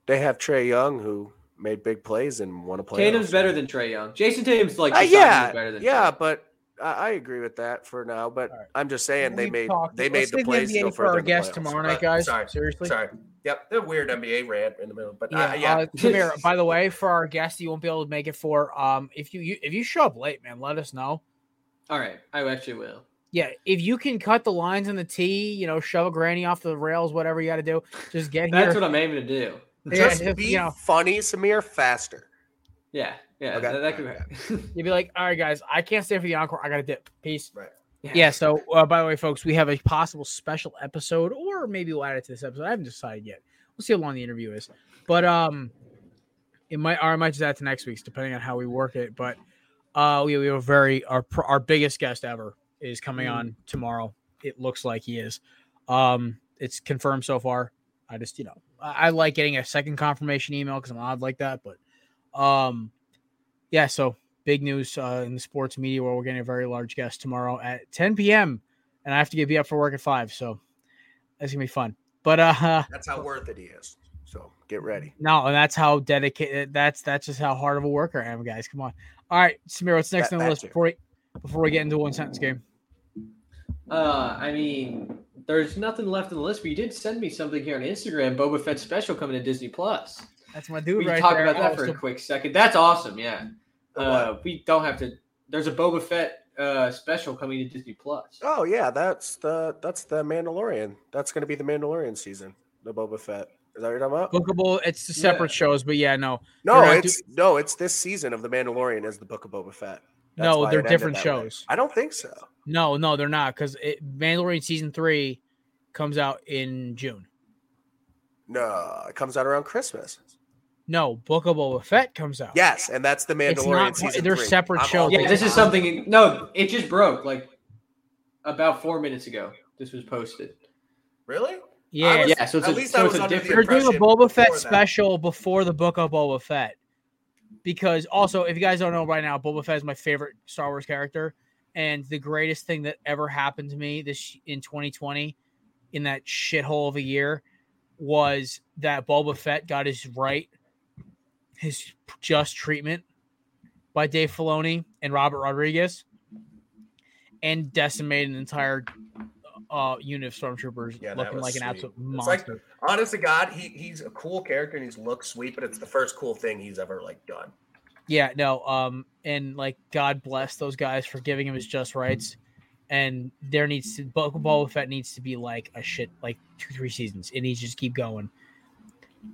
they have Trae Young who made big plays and won a play.
Tatum's better than Trae Young. Jayson Tatum's like
Uh, yeah,
better than
yeah,
Trae.
but I, I agree with that for now. But
All right.
I'm just saying they
We've
made
talked-
they made the
save
plays to
NBA
go
for
further.
our guest
playoffs.
tomorrow night,
But-
guys.
Sorry,
Seriously.
sorry. Yep, the weird NBA rant in the middle, but
Yeah,
uh, yeah.
Uh, Samir, by the way, for our guest, you won't be able to make it for. Um, if you, you if you show up late, man, let us know.
all right, I actually will.
Yeah, if you can cut the lines in the tee, you know, shove a granny off the rails, whatever you got to do, just get
That's
here.
what I'm aiming to do.
Yeah,
Just
just,
be
you know-
funny, Samir, faster.
Yeah, yeah,
Okay,
that, that could
okay.
happen.
You'd be like, all right, guys, I can't stay for the encore. I got to dip. Peace.
Right.
Yeah. So, uh, by the way, folks, we have a possible special episode, or maybe we'll add it to this episode. I haven't decided yet. We'll see how long the interview is, but um, it might or I might just add to next week's, depending on how we work it. But uh, we, we have a very our our biggest guest ever is coming
Mm.
on tomorrow. It looks like he is. Um, it's confirmed so far. I just you know I, I like getting a second confirmation email because I'm odd like that, but um, yeah. So big news uh, in the sports media where we're getting a very large guest tomorrow at 10 p.m. and I have to get be up for work at five, so that's gonna be fun. But uh,
That's how worth it he is. So get ready.
no, and that's how dedicated. That's that's just how hard of a worker I am, guys. Come on. All right, Samir, what's next
That-
on the list
too.
before we before we get into one sentence game?
Uh, I mean, there's nothing left on the list, but you did send me something here on Instagram. Boba Fett special coming to Disney Plus.
That's my
We
dude
can
right
talk
there.
about that
Oh,
for a quick second. That's awesome. Yeah. Uh, we don't have to. There's a Boba Fett uh, special coming to Disney Plus.
Oh yeah, that's the that's the Mandalorian. That's going to be the Mandalorian season. The Boba Fett. Is that what you're talking about?
bookable. It's the separate
Yeah.
shows, but yeah, no,
No,
not
it's no, it's this season of the Mandalorian is the Book of Boba Fett. That's
no, they're different
that way.
shows.
I don't think so.
No, no, they're not because Mandalorian season three comes out in June.
No, it comes out around Christmas.
No, Book of Boba Fett comes out.
Yes, and that's the
It's
Mandalorian
not-
season.
they're
three.
separate
I'm
shows.
Yeah, this is something. No, it just broke like about four minutes ago. This was posted.
Really?
yeah.
was-
Yeah, so it's
At
a,
least
so
I was
a
under
different.
They're doing a
impression
Boba Fett
before that.
special before the Book of Boba Fett. Because also, if you guys don't know right now, Boba Fett is my favorite Star Wars character, and the greatest thing that ever happened to me this in 2020, in that shithole of a year, was that Boba Fett got his right, his just treatment by Dave Filoni and Robert Rodriguez, and decimated an entire uh, unit of stormtroopers
Yeah,
looking like an
sweet.
absolute
It's
monster.
like- Honest to God, he he's a cool character and he's looks sweet, but it's the first cool thing he's ever like done.
Yeah, no, um, and like God bless those guys for giving him his just rights. And there needs to Bo- Boba Fett needs to be like a shit like two three seasons. It needs to just keep going.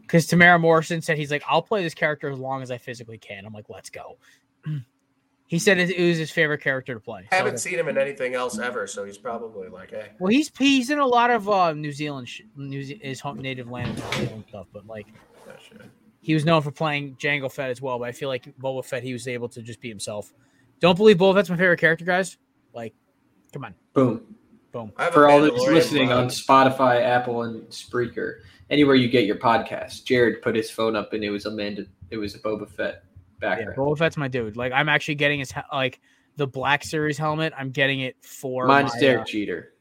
Because Temuera Morrison said he's like, I'll play this character as long as I physically can. I'm like, let's go. he said it, it was his favorite character to play.
I haven't seen him in anything else ever, so he's probably like, hey.
well, he's he's in a lot of uh, New Zealand, sh- New Ze- his home native land and New Zealand stuff. But like, he was known for playing Jango Fett as well. But I feel like Boba Fett, he was able to just be himself. Don't believe Boba Fett's my favorite character, guys. Like, come on,
Boom.
boom.
I have
For all those listening on. Spotify, Apple, and Spreaker, anywhere you get your podcast, Jared put his phone up and it was Amanda. It was a Boba Fett
Yeah,
background.
Boba Fett's my dude. Like, I'm actually getting his he- like the Black Series helmet. I'm getting it for
Mine's
my,
Derek
uh,
Jeter.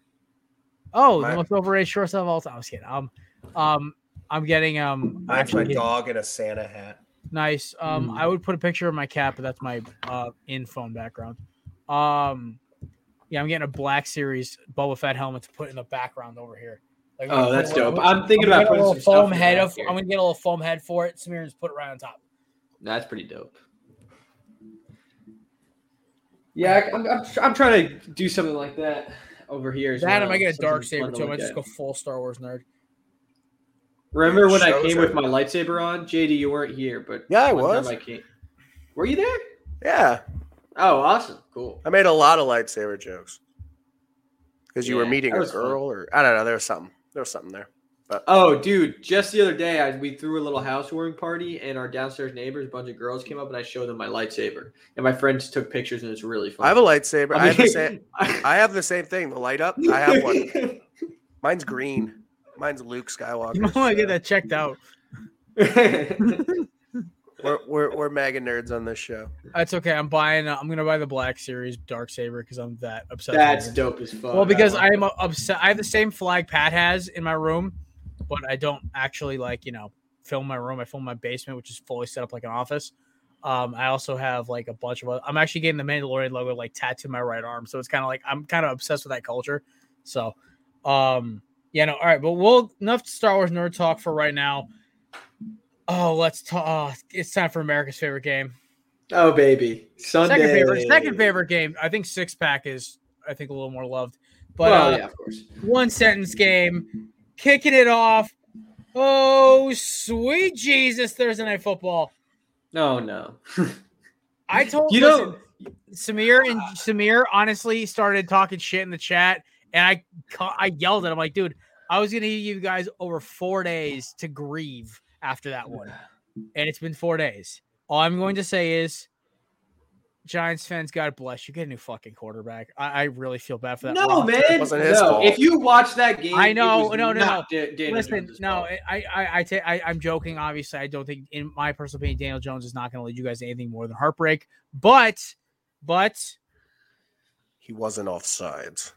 oh,
My-
the most overrated shortstop of all time. I was kidding. Um, um, I'm getting um
Mine's my
actually getting-
dog in a Santa hat.
Nice. Um,
Mm.
I would put a picture of my cat, but that's my uh in phone background. Um, yeah, I'm getting a Black Series Boba Fett helmet to put in the background over here. Like, oh, I'm
Oh,
gonna
that's dope. I'm thinking
I'm
about putting
a
some
little
stuff
foam
in
head
back
of.
here.
I'm gonna get a little foam head for it. Samir and just put it right on top.
That's pretty dope. Yeah, I- I'm, I'm, I'm trying to do something like that over here. As
That
well.
I get a dark saber too. I might just go full Star Wars nerd.
Remember when I came with
are-
my lightsaber on? JD, you weren't here, but
Yeah, I was.
I came. Were you there?
Yeah,
Oh, awesome, cool.
I made a lot of lightsaber jokes because you were meeting a
was fun.
girl, or I don't know. There was something. There was something there.
But Oh, dude, just the other day, I, we threw a little housewarming party, and our downstairs neighbors, a bunch of girls came up, and I showed them my lightsaber, and my friends took pictures, and it's really fun.
I have a lightsaber. I, have the same.
I
I have the same thing. The light up. I have one. Mine's green. Mine's Luke Skywalker.
You might want to get that checked out.
We're we're we're mega nerds on this show.
That's okay. I'm buying. Uh, I'm gonna buy the Black Series Dark Saber because I'm that obsessed.
That's
with it.
dope as fuck.
Well, because
I
I am upset. I have the same flag Pat has in my room, but I don't actually like you know film my room. I film my basement, which is fully set up like an office. Um, I also have like a bunch of. Other, I'm actually getting the Mandalorian logo like tattooed my right arm, so it's kind of like I'm kind of obsessed with that culture. So, um, yeah, no, all right, but we'll enough Star Wars nerd talk for right now. Oh, let's talk. Oh, it's time for America's favorite game.
oh baby, Sunday.
Second favorite, second favorite game. I think six pack is I think a little more loved. But
well,
uh,
yeah, of course.
one sentence game, kicking it off. Oh, sweet Jesus, Thursday night football.
No, no.
I told
You know,
Samir and Samir honestly started talking shit in the chat, and I I yelled at him like, dude, I was gonna give you guys over four days to grieve after that one, and it's been four days. All I'm going to say is, Giants fans, God bless you. Get a new fucking quarterback. I, I really feel bad for that.
no,
roster.
man.
It wasn't his
no.
fault.
If you watch that game,
I
it
know,
was
no, no,
not Da- Daniel
Listen,
Jones'
no,
fault.
I, I, I, ta- I, I'm joking. Obviously, I don't think, in my personal opinion, Daniel Jones is not going to lead you guys to anything more than heartbreak. But, but
He wasn't off sides.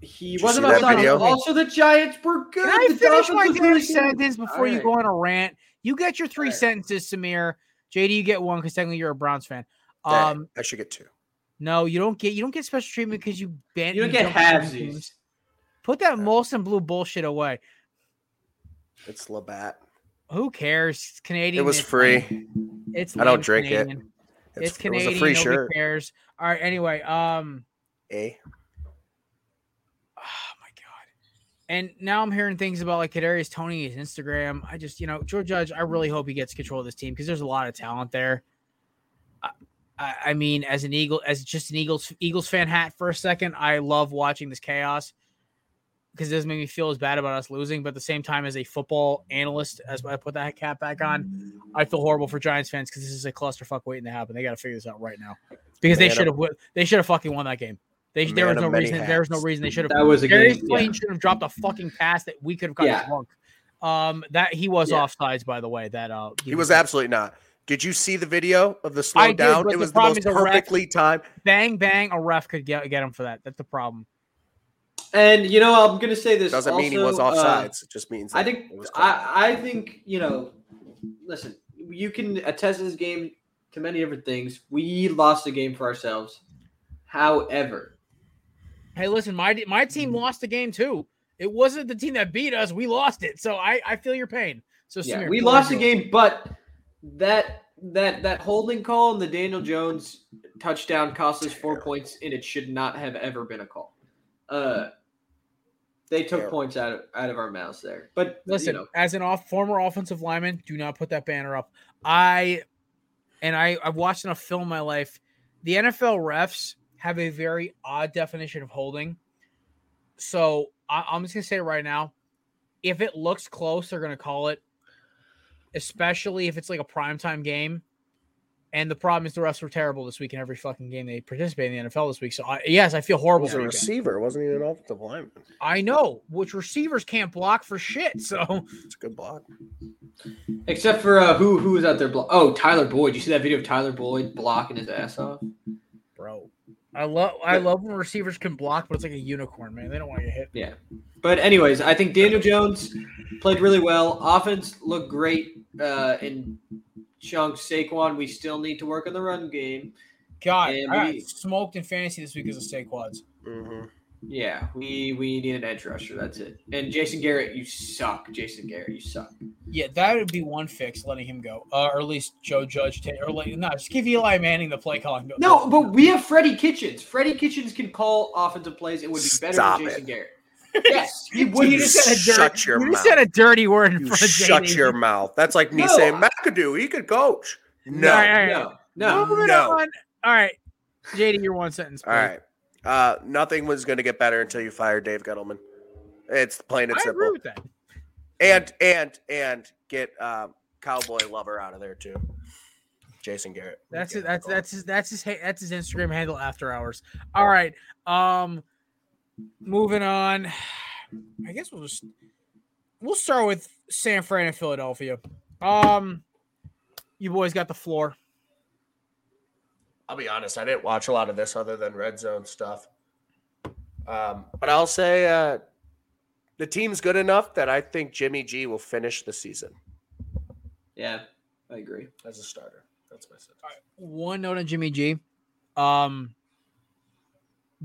He
Did
wasn't
see that video?
Also, the Giants were good.
can I
The
finish
Dolphins
my
looked
damn
really good.
sentence before you go on a rant? You get your three
Alright.
sentences, Samir. JD, you get one because technically you're a Browns fan.
Um, I should get two.
no, you don't get you don't get special treatment because you ban.
You don't get
jump on
halvesies.
Put that Molson Blue bullshit away.
It's Labatt.
Who cares? It's Canadian.
It was free.
It's
I don't
lame
drink it.
Canadian.
It's,
It's,
it
Canadian.
was a free
nobody
shirt.
cares. All right. Anyway, um,
Eh?
oh my god. And now I'm hearing things about like Kadarius Toney, his Instagram. I just, you know, George Judge. I really hope he gets control of this team because there's a lot of talent there. I, I, I mean, as an Eagle, as just an Eagles Eagles fan hat for a second, I love watching this chaos because it doesn't make me feel as bad about us losing. But at the same time, as a football analyst, as I put that cap back on, I feel horrible for Giants fans because this is a clusterfuck waiting to happen. They got to figure this out right now because they
Man
should have. Uh they should have fucking won that game. They there was no
of many
reason. There was no reason they should have.
That was a
Darius
game.
Slayton
Yeah.
should have dropped a fucking pass that we could have gotten
Yeah.
drunk. Um, that he was
Yeah.
offsides, by the way. That uh,
He was absolutely not. Did you see the video of the slow
I
down?
but
It was the
problem
most
is ref-
perfectly timed.
bang bang. A ref could get get him for that. That's the problem.
And you know, I'm gonna say this.
Doesn't mean he was
also,
off
uh,
sides. it just means
I think
was.
I, I think you know. Listen, you can attest to this game to many different things. We lost the game for ourselves. However,
Hey, listen, my my team lost the game too. It wasn't the team that beat us. We lost it. So I I feel your pain. So
yeah,
Samir,
we lost the game, but that that that holding call and the Daniel Jones touchdown cost us four points, and it should not have ever been a call. Uh, they took
Terrible.
points out of out of our mouths there. But
Listen,
you know,
as an off former offensive lineman, do not put that banner up. I and I I've watched enough film in my life. The NFL refs have a very odd definition of holding. So I, I'm just gonna say it right now. If it looks close, they're gonna call it, especially if it's like a primetime game. And the problem is the refs were terrible this week in every fucking game they participate in the NFL this week. So I, yes, I feel
It
horrible.
was a
for you.
receiver, wasn't he an offensive lineman?
I know, which receivers can't block for shit. So
It's a good block.
except for uh, who who was out there? Blo- oh, Tyler Boyd. You see that video of Tyler Boyd blocking his ass off?
bro. I love I love when receivers can block, but it's like a unicorn, man. They don't want to get hit.
Yeah. But anyways, I think Daniel Jones played really well. Offense looked great uh, in chunks. Saquon, we still need to work on the run game.
God,
And
I
we-
got smoked in fantasy this week as a Saquads.
hmm
Yeah, we we need an edge rusher. That's it. And Jason Garrett, you suck. Jason Garrett, you suck.
Yeah, that would be one fix, letting him go, uh, or at least Joe Judge, ta- or like no, just give Eli Manning the play calling.
No, but we have Freddie Kitchens. Freddie Kitchens can call offensive plays It would be better
Stop
than Jason
it.
Garrett. Yes, he
you
would.
You
just said a dirt,
shut your
you
mouth.
said a dirty word in
You
front of
shut
JD.
your mouth. That's like me
No,
saying
I-
McAdoo. He could coach. No.
All right,
No, no.
Moving
no.
on. All right, JD, your one sentence.
All right. Uh, nothing was going to get better until you fired Dave Gettleman. It's plain and
I
simple. And and and get um, Cowboy Lover out of there too. Jason Garrett.
That's it. That's that's his that's his that's his Instagram handle after hours. All right. Um moving on. I guess we'll just we'll start with San Fran and Philadelphia. Um You boys got the floor.
I'll be honest, I didn't watch a lot of this other than red zone stuff. Um, but I'll say uh, the team's good enough that I think Jimmy G will finish the season
Yeah, I agree.
as a starter. That's my sense.
One note on Jimmy G. Um,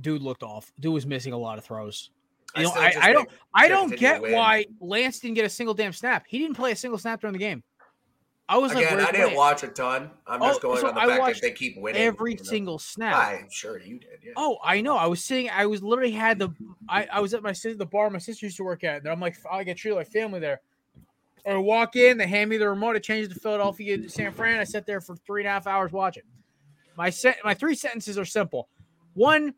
dude looked off. Dude was missing a lot of throws. You know,
still
I, I don't I don't get
win.
why Lance didn't get a single damn snap. He didn't play a single snap during the game. I was like,
Again,
where's
I didn't watch a ton. I'm
Oh,
just going
so
on the
I
fact that they keep winning
every
you know?
single snap.
I'm sure you did. Yeah.
Oh, I know. I was sitting. I was literally had the. I, I was at my sister, the bar my sister used to work at. And I'm like, I get treated like family there. Or I walk in, they hand me the remote. I change to Philadelphia to San Fran. I sat there for three and a half hours watching. My set, my three sentences are simple. One,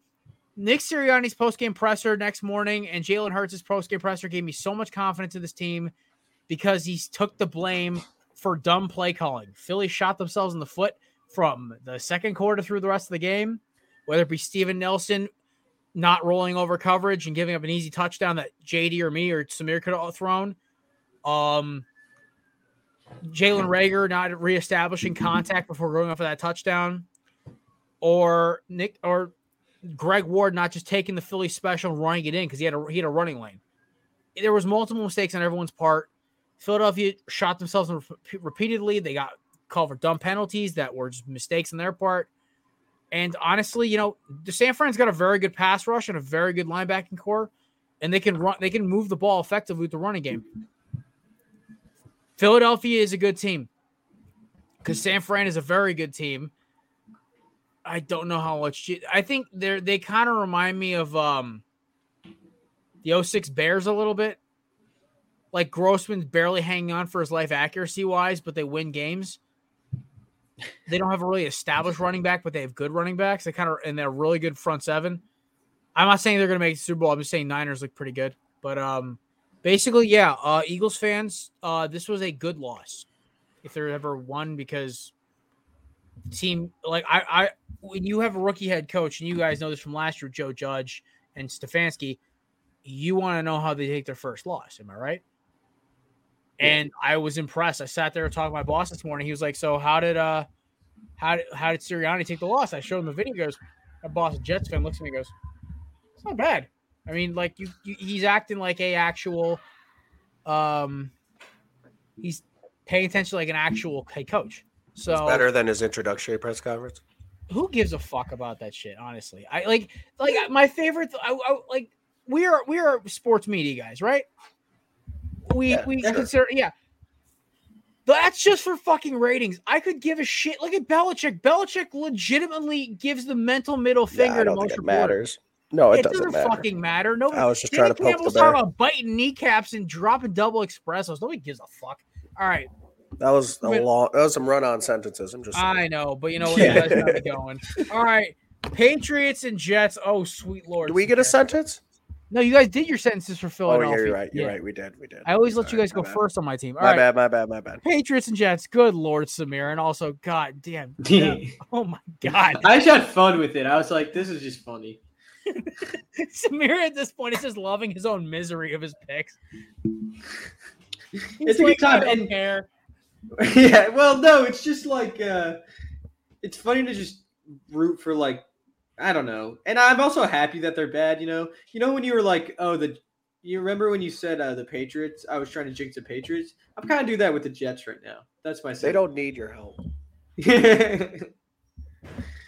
Nick Sirianni's post game presser next morning and Jalen Hurts' post game presser gave me so much confidence in this team because he took the blame for dumb play calling. Philly shot themselves in the foot from the second quarter through the rest of the game, whether it be Steven Nelson not rolling over coverage and giving up an easy touchdown that JD or me or Samir could have thrown. Um, Jalen Reagor not reestablishing contact before going off of that touchdown, or Nick or Greg Ward not just taking the Philly special and running it in because he had a he had a running lane. There was multiple mistakes on everyone's part. Philadelphia shot themselves rep- repeatedly. They got called for dumb penalties that were just mistakes on their part. And honestly, you know, the San Fran's got a very good pass rush and a very good linebacking core, and they can run. They can move the ball effectively with the running game. Philadelphia is a good team because San Fran is a very good team. I don't know how much. I think they're they kind of remind me of um the 06 Bears a little bit. Like Grossman's barely hanging on for his life accuracy wise, but they win games. They don't have a really established running back, but they have good running backs. They kind of and they're really good front seven. I'm not saying they're going to make the Super Bowl. I'm just saying Niners look pretty good. But um, basically, yeah. Uh, Eagles fans, uh, this was a good loss if there ever one because team like I, I when you have a rookie head coach and you guys know this from last year, Joe Judge and Stefanski, you want to know how they take their first loss. Am I right? And I was impressed. I sat there talking to my boss this morning. He was like, "So how did uh, how did how did Sirianni take the loss?" I showed him the video. He goes, "My boss, a Jets fan, looks at me, and goes, it's not bad. I mean, like you, you he's acting like a actual, um, he's paying attention like an actual head coach. So
It's better than his introductory press conference.
who gives a fuck about that shit? Honestly, I like like my favorite. I, I like we are we are sports media guys, right? We
Yeah,
we consider yeah. That's just for fucking ratings. I could give a shit. Look at Belichick. Belichick legitimately gives the mental middle
Yeah,
finger
I
to
don't
most
think it
reporters.
matters. No, it,
It,
doesn't,
doesn't,
matter.
fucking matter. Nobody.
I was just
Danny
trying to poke
Campbell's
the
talking
bear.
about biting kneecaps and dropping double espressos. Nobody gives a fuck. All right,
That was a
Wait.
long. That was some run-on sentences. I'm just.
I know, but you know what?
Yeah.
You guys got me going. All right, Patriots and Jets. Oh, sweet lord!
Do we get a sentence?
No, you guys did your sentences for Philadelphia.
Oh, yeah, you're right. You're
Yeah.
right. We did. We did.
I always let you guys go
bad.
first on my team. All
My
right,
bad. My bad. My bad.
Patriots and Jets. Good lord, Samir, and also, god damn.
I
Oh my god, I
just had fun with it. I was like, this is just funny.
Samir at this point is just loving his own misery of his picks.
It's a good time, and-
care.
yeah, well, no, it's just like uh it's funny to just root for like I don't know. And I'm also happy that they're bad, you know. You know when you were like, oh, the you remember when you said uh, the Patriots? I was trying to jinx the Patriots. I'm kind of do that with the Jets right now. That's my.
They don't need your help.
don't.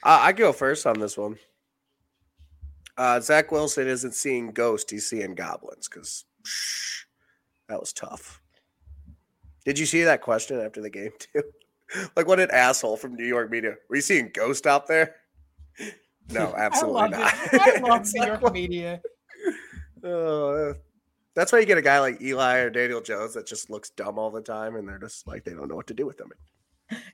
Uh, I go first on this one. Uh, Zach Wilson isn't seeing ghosts; he's seeing goblins. Because that was tough. Did you see that question after the game too? like, what an asshole from New York media. Were you seeing ghosts out there? No, absolutely
I love
not.
it. I love New York
what-
media.
Uh, that's why you get a guy like Eli or Daniel Jones that just looks dumb all the time, and they're just like they don't know what to do with them.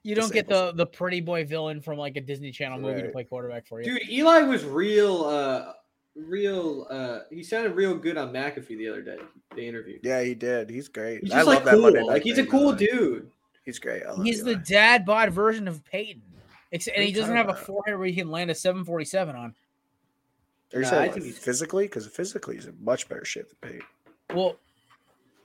You don't get
Disables
the the pretty boy villain from like a Disney Channel movie to play quarterback for you.
Dude, Eli was real. uh Real. uh He sounded real good on McAfee the other day. The interview.
Yeah, he did. He's great.
He's
I love
like
that Monday. Night
Like he's a
thing, by the
cool
way.
dude.
He's great. I love
He's the dad bod version of Peyton. Except,
What are
and he doesn't
talking
have a
about?
forehead where he can land a 747 on.
Are you saying like
he's-
physically? Because physically, he's in much better shape than Peyton.
Well,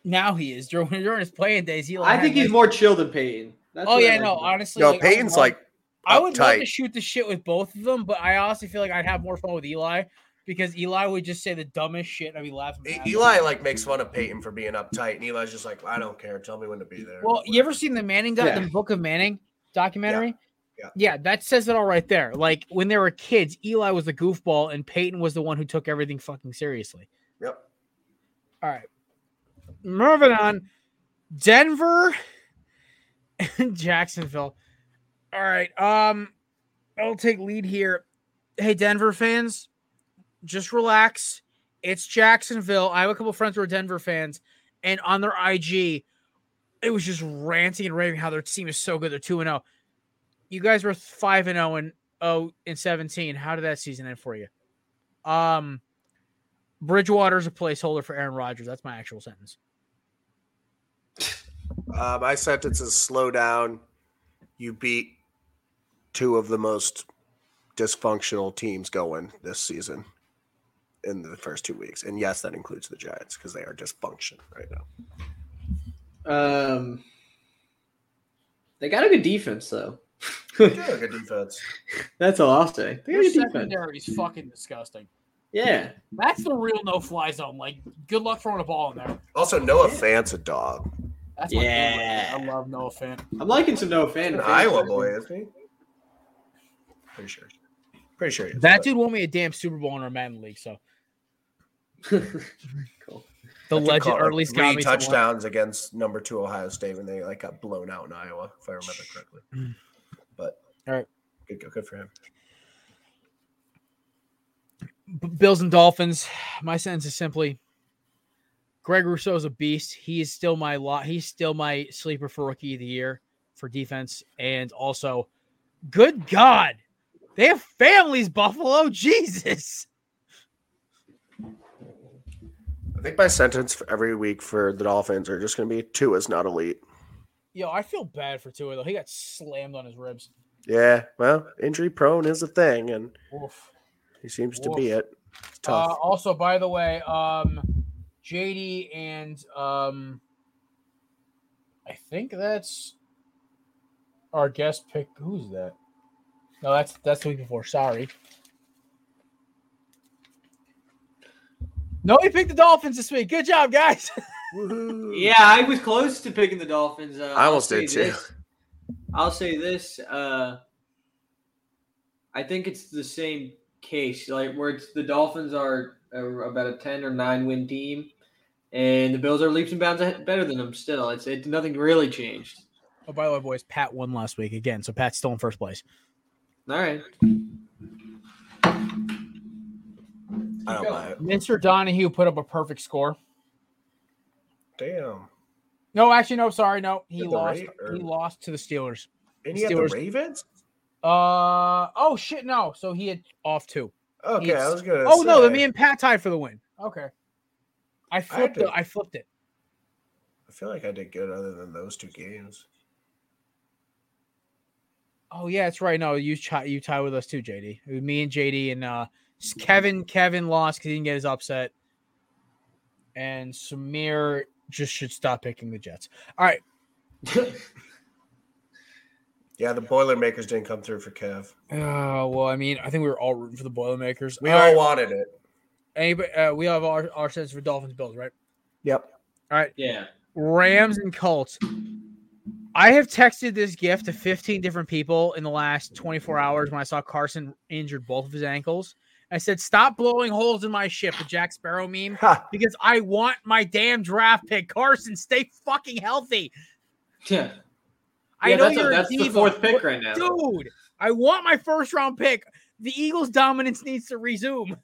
now he is. During, during his playing days, he like,
I think
had
he's more chill than Peyton. That's
Oh
what I
yeah, no.
about-
Honestly,
No,
like, I
Peyton's
love-
like
I would love to shoot the shit with both of them, but I honestly feel like I'd have more fun with Eli because Eli would just say the dumbest shit. and I'd be laughing. my ass.
Eli like makes fun of Peyton for being uptight, and Eli's just like, I don't care. Tell me when to be there.
Well, you ever seen the Manning, doc-
Yeah.
the Book of Manning documentary?
Yeah.
Yeah, that says it all right there. Like when they were kids, Eli was the goofball, and Peyton was the one who took everything fucking seriously.
Yep.
All right, moving on. Denver and Jacksonville. All right, um, I'll take lead here. Hey, Denver fans, just relax. It's Jacksonville. I have a couple friends who are Denver fans, and on their IG, it was just ranting and raving how their team is so good. They're two and zero. You guys were five and zero and oh and seventeen. How did that season end for you? Um, Bridgewater's a placeholder for Aaron Rodgers. That's my actual sentence.
Uh, my sentence is slow down. You beat two of the most dysfunctional teams going this season in the first two weeks. And yes, that includes the Giants because they are dysfunction right now.
Um, they got a good defense though.
Yeah, good defense.
That's all I'll say. They got a
Your
good defense.
secondary is fucking disgusting.
Yeah.
That's the real no fly zone. Like, good luck throwing a ball in there.
Also, Noah Fant's a dog.
That's my
Yeah.
favorite. I love Noah Fant.
I'm liking some Noah Fan.
An Iowa boy, isn't he? Pretty sure. Pretty sure he is.
That
but-
dude won me a damn Super Bowl in our Madden league. So
cool.
the
That
legend, or at least
three
got me some-
touchdowns against number two Ohio State when they like got blown out in Iowa, if I remember correctly. But
All right.
good, good for him.
B- Bills and Dolphins. My sentence is simply Greg Rousseau is a beast. He is still my lot. He's still my sleeper for rookie of the year for defense. And also, good God, they have families, Buffalo. Jesus.
I think my sentence for every week for the Dolphins are just going to be Tua is not elite.
Yo, I feel bad for Tua though. He got slammed on his ribs.
Yeah, well, injury prone is a thing, and
Oof.
he seems to be it. It's
Uh, also, by the way, um, JD and um, I think that's our guest pick. Who's that? No, that's that's the week before. Sorry. No, he picked the Dolphins this week. Good job, guys.
Woohoo.
Yeah, I was close to picking the Dolphins. Uh,
I almost did too.
this- I'll say this. Uh, I think it's the same case, like where it's the Dolphins are about a ten or nine win team, and the Bills are leaps and bounds better than them. Still, it's it nothing really changed.
Oh, by the way, boys, Pat won last week again, so Pat's still in first place.
All right,
I don't buy it.
Mr. Donahue put up a perfect score.
Damn.
No, actually, no. Sorry, no. He lost.
Ra-
He lost to the Steelers.
And he had the Ravens?
Uh oh shit no. So he had off two.
Okay, I
He's-
was to
Oh no, then me and Pat tied for the win. Okay. I flipped
to-
it. I flipped it.
I feel like I did good other than those two games.
Oh yeah, that's right. No, you tie you tie with us too, JD. It was me and JD and uh Kevin. Kevin lost because he didn't get his upset, and Samir just should stop picking the Jets. All right,
Yeah, the Boilermakers didn't come through for Kev.
uh, well, I mean, I think we were all rooting for the Boilermakers.
We
All
all
right,
wanted it.
anybody, uh, we have our our sense for Dolphins Bills, right?
Yep.
All right,
yeah.
Rams and Colts. I have texted this gift to 15 different people in the last 24 hours when I saw Carson injured both of his ankles. I said, stop blowing holes in my ship, the Jack Sparrow meme,
Ha!
because I want my damn draft pick. Carson, stay fucking healthy.
Yeah,
I
Yeah,
know
that's, a-
you're a
that's the fourth pick right now.
Dude, I want my first round pick. The Eagles' dominance needs to resume.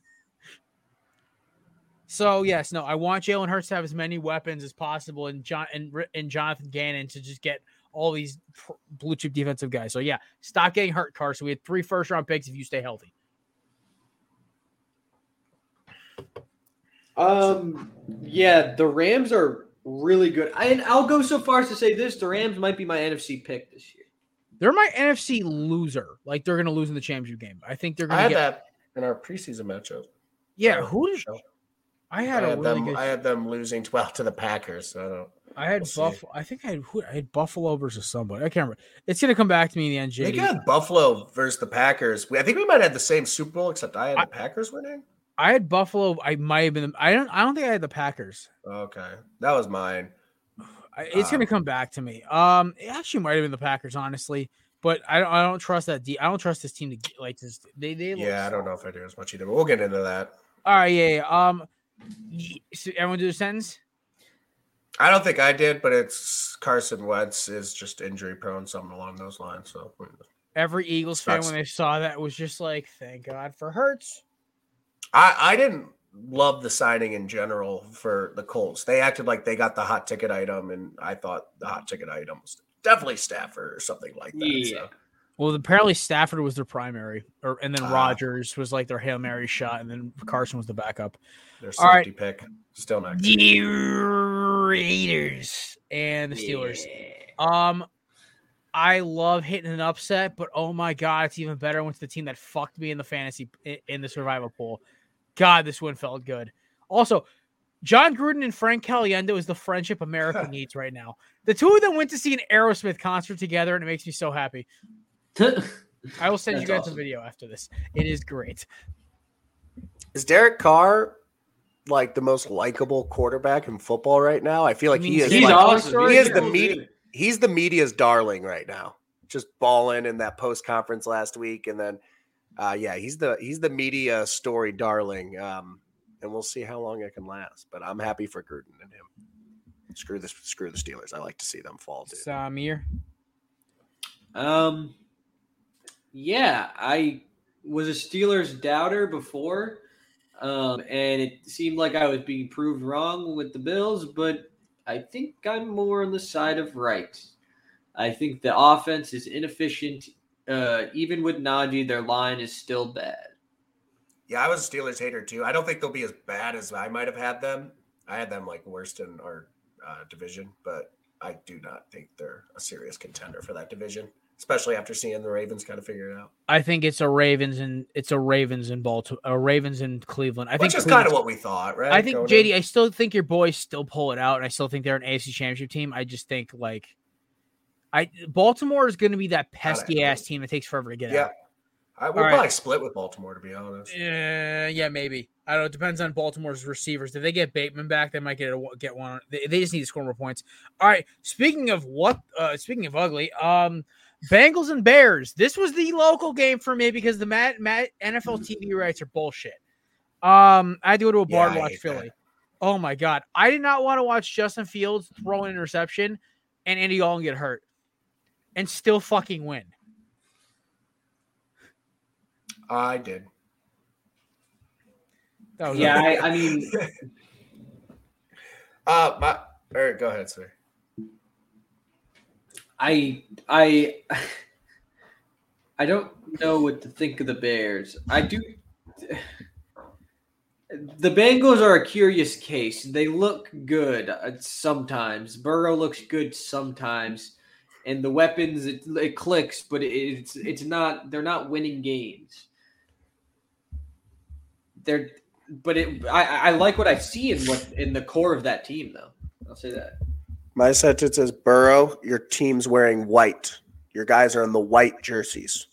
So yes, no, I want Jalen Hurts to have as many weapons as possible, and John and, and Jonathan Gannon to just get all these pr- blue chip defensive guys. So yeah, stop getting hurt, Carson. We had three first round picks if you stay healthy.
Um, yeah, the Rams are really good. I, and I'll go so far as to say this: the Rams might be my NFC pick this year.
They're my NFC loser. Like they're gonna lose in the championship game. I think they're gonna
had
get.
that in our preseason matchup.
Yeah, who did
show.
I
I
had
had,
a really
them.
good.
I had them losing twelve to the Packers. So I don't.
I had
We'll see.
Buffalo. I think I had who, I had Buffalo versus somebody. I can't remember. It's gonna come back to me in the
I
NJ.
think I had Buffalo versus the Packers. We- I think we might have the same Super Bowl, except I had the Packers winning.
I had Buffalo. I might have been. I don't. I don't think I had the Packers.
Okay, that was mine.
I, it's gonna
Um,
come back to me. Um, it actually might have been the Packers, honestly. But I don't. I don't trust that. D, I don't trust this team to get like this. They. They. look
Yeah, I don't know if I do as much either, but we'll get into that.
All right. Yeah. yeah. Um. So everyone do a sentence.
I don't think I did, but it's Carson Wentz is just injury prone, something along those lines. So
Every Eagles fan
Sucks.
when they saw that was just like, "Thank God for Hurts."
I, I didn't love the signing in general for the Colts. They acted like they got the hot ticket item, and I thought the hot ticket item was definitely Stafford or something like that.
Yeah.
So.
Well, apparently Stafford was their primary, or and then
Ah.
Rodgers was like their hail mary shot, and then Carson was the backup.
Their
All right.
safety pick still not.
The Raiders and the Steelers. Um, I love hitting an upset, but oh my god, it's even better when it's the team that fucked me in the fantasy in the survival pool. God, this one felt good. Also, Jon Gruden and Frank Caliendo is the friendship America needs right now. The two of them went to see an Aerosmith concert together, and it makes me so happy. I will send you guys
awesome.
a video after this. It is great.
Is Derek Carr like the most likable quarterback in football right now? I feel like he
mean
is.
He's
like-
awesome.
he
He's
is the media- he's the media's darling right now. Just balling in that post conference last week, and then, uh, yeah, he's the he's the media story darling. Um, and we'll see how long it can last. But I'm happy for Gruden and him. Screw this, screw the Steelers. I like to see them fall. Dude.
Samir.
Um, yeah, I was a Steelers doubter before, um, and it seemed like I was being proved wrong with the Bills, but I think I'm more on the side of right. I think the offense is inefficient. Uh, even with Najee, their line is still bad.
Yeah, I was a Steelers hater too. I don't think they'll be as bad as I might have had them. I had them like worst in our uh, division, but I do not think they're a serious contender for that division, especially after seeing the Ravens kind of figure it out.
I think it's a Ravens and it's a Ravens in Baltimore, a Ravens in Cleveland. I
Which
think
is kind of what we thought, right?
I think
Going
JD.
in?
I still think your boys still pull it out, and I still think they're an AFC Championship team. I just think like, I Baltimore is going to be that pesky ass team that takes forever to get
Yeah.
out.
I, we'll
All right.
probably split with Baltimore, to be honest.
Yeah, yeah, maybe. I don't know. It depends on Baltimore's receivers. If they get Bateman back, they might get a, get one. They, they just need to score more points. All right. Speaking of what? Uh, speaking of ugly, um, Bengals and Bears. This was the local game for me because the Matt, Matt NFL TV rights are bullshit. Um, I had to go to a bar
Yeah,
to watch Philly.
that.
Oh my god, I did not want to watch Justin Fields throw an interception and Andy Dalton get hurt and still fucking win.
I did.
That was
Yeah. I, I mean,
Uh, my. All right, go ahead, sir.
I I I don't know what to think of the Bears. I do. The Bengals are a curious case. They look good uh, sometimes. Burrow looks good sometimes, and the weapons it, it clicks, but it, it's it's not. They're not winning games. They're, but it. I I like what I see in what in the core of that team, though. I'll say that.
My sentence is Burrow, your team's wearing white. Your guys are in the white jerseys.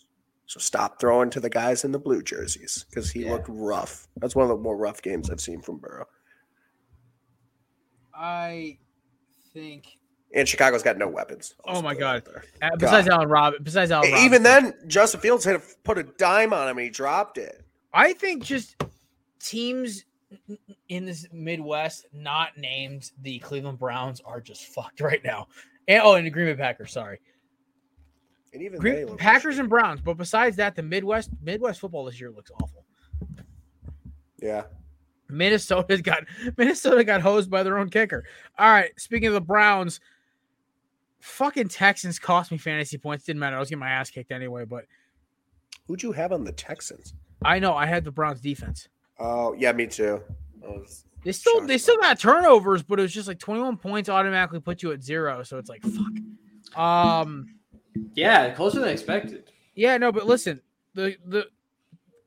So stop throwing to the guys in the blue jerseys because he
Yeah.
looked rough. That's one of the more rough games I've seen from Burrow.
I think.
And Chicago's got no weapons.
Oh my
I'll
God. Uh, besides Allen Rob, besides Allen
there. Even then, Justin Fields had put a dime on him and he dropped it.
I think just teams in this Midwest not named the Cleveland Browns are just fucked right now. And, oh, and the Green Bay Packers. Sorry,
And even
Green, Packers and Browns. But besides that, the Midwest Midwest football this year looks awful.
Yeah.
Minnesota's got Minnesota got hosed by their own kicker. All right, speaking of the Browns, fucking Texans cost me fantasy points. Didn't matter. I was getting my ass kicked anyway. But
Who'd you have on the Texans?
I know I had the Browns defense.
Oh, yeah, me too.
They still they still
fired.
got turnovers, but it was just like 21 points automatically put you at zero. So it's like fuck. Um
Yeah, closer than expected.
yeah, no, but listen, the the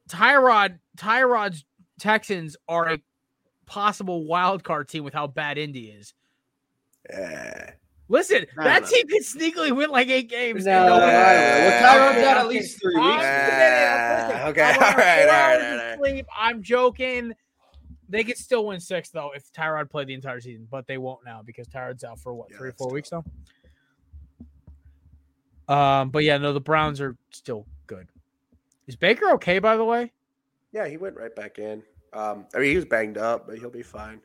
Tyrod Tyrod's Texans are a possible wild card team with how bad Indy is.
Yeah.
Listen, that
know.
team could sneakily win like eight games.
No,
and
I don't
nobody-
know. Well, Tyrod's out at
Okay,
least three weeks.
Ah, okay, all right, all right, all right.
Sleep. I'm joking. They could still win six though if Tyrod played the entire season, but they won't now because Tyrod's out for what
Yeah,
three or four
tough.
weeks now. Um, but yeah, no, the Browns are still good. Is Baker okay? By the way,
Yeah, he went right back in. Um, I mean, he was banged up, but he'll be fine.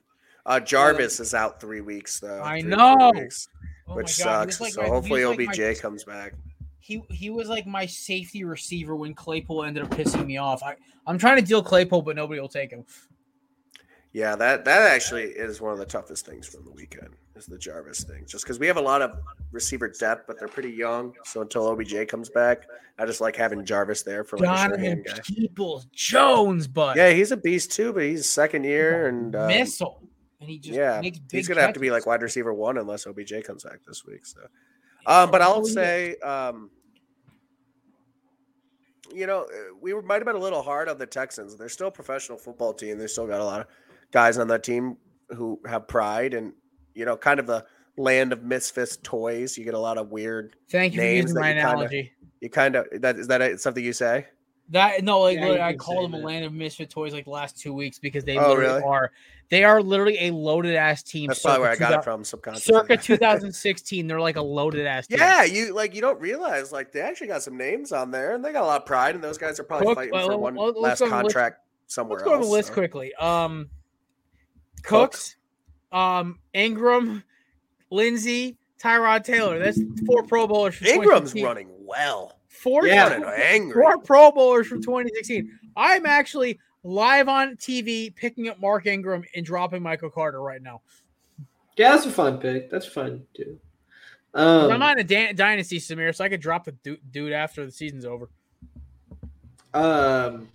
Uh, Jarvis is out three weeks though.
I
three
know.
weeks,
oh
which sucks.
like
so
my-
hopefully
like
OBJ
my-
comes back.
he he was like my safety receiver when Claypool ended up pissing me off. I I'm trying to deal Claypool, but nobody will take him.
Yeah, that that actually is one of the toughest things from the weekend is the Jarvis thing. Just because we have a lot of receiver depth, but they're pretty young. So until OBJ comes back, I just like having Jarvis there for like
Donovan. Peoples Jones, but
Yeah, he's a beast too, but he's second year and um,
missile, and he just
yeah,
makes big
he's gonna have to be like wide receiver one unless OBJ comes back this week. So, um, but I'll say, um, you know, uh, we might have been a little hard on the Texans. They're still a professional football team. They still got a lot of guys on that team who have pride and you know, kind of the land of misfits toys. You get a lot of weird.
Thank you for using my
you kinda-
analogy.
You kind of that is that something you say?
That no, like
Yeah,
literally, I
say
them a land of misfit toys like the last two weeks because they
Oh,
literally
really?
are. They are literally a loaded ass team.
That's probably where I got it from subconsciously.
Circa 2016, they're like a loaded ass. team.
Yeah, you like you don't realize like they actually got some names on there and they got a lot of pride and those guys are probably
Cook-
fighting
well,
for one
let's
last
on the list-
contract somewhere
Let's go
else.
the list
so.
quickly. Um,
Cooks.
Cooks, um, Ingram, Lindsay, Tyrod Taylor. That's four Pro Bowlers. For
Ingram's running well.
Four,
Yeah.
Running angry.
four Pro Bowlers from 2016. I'm actually live on TV picking up Mark Ingram and dropping Michael Carter right now.
Yeah, that's a fun pick. That's fun too. Um,
I'm not in a dan- dynasty, Samir, so I could drop the du- dude after the season's over.
Um,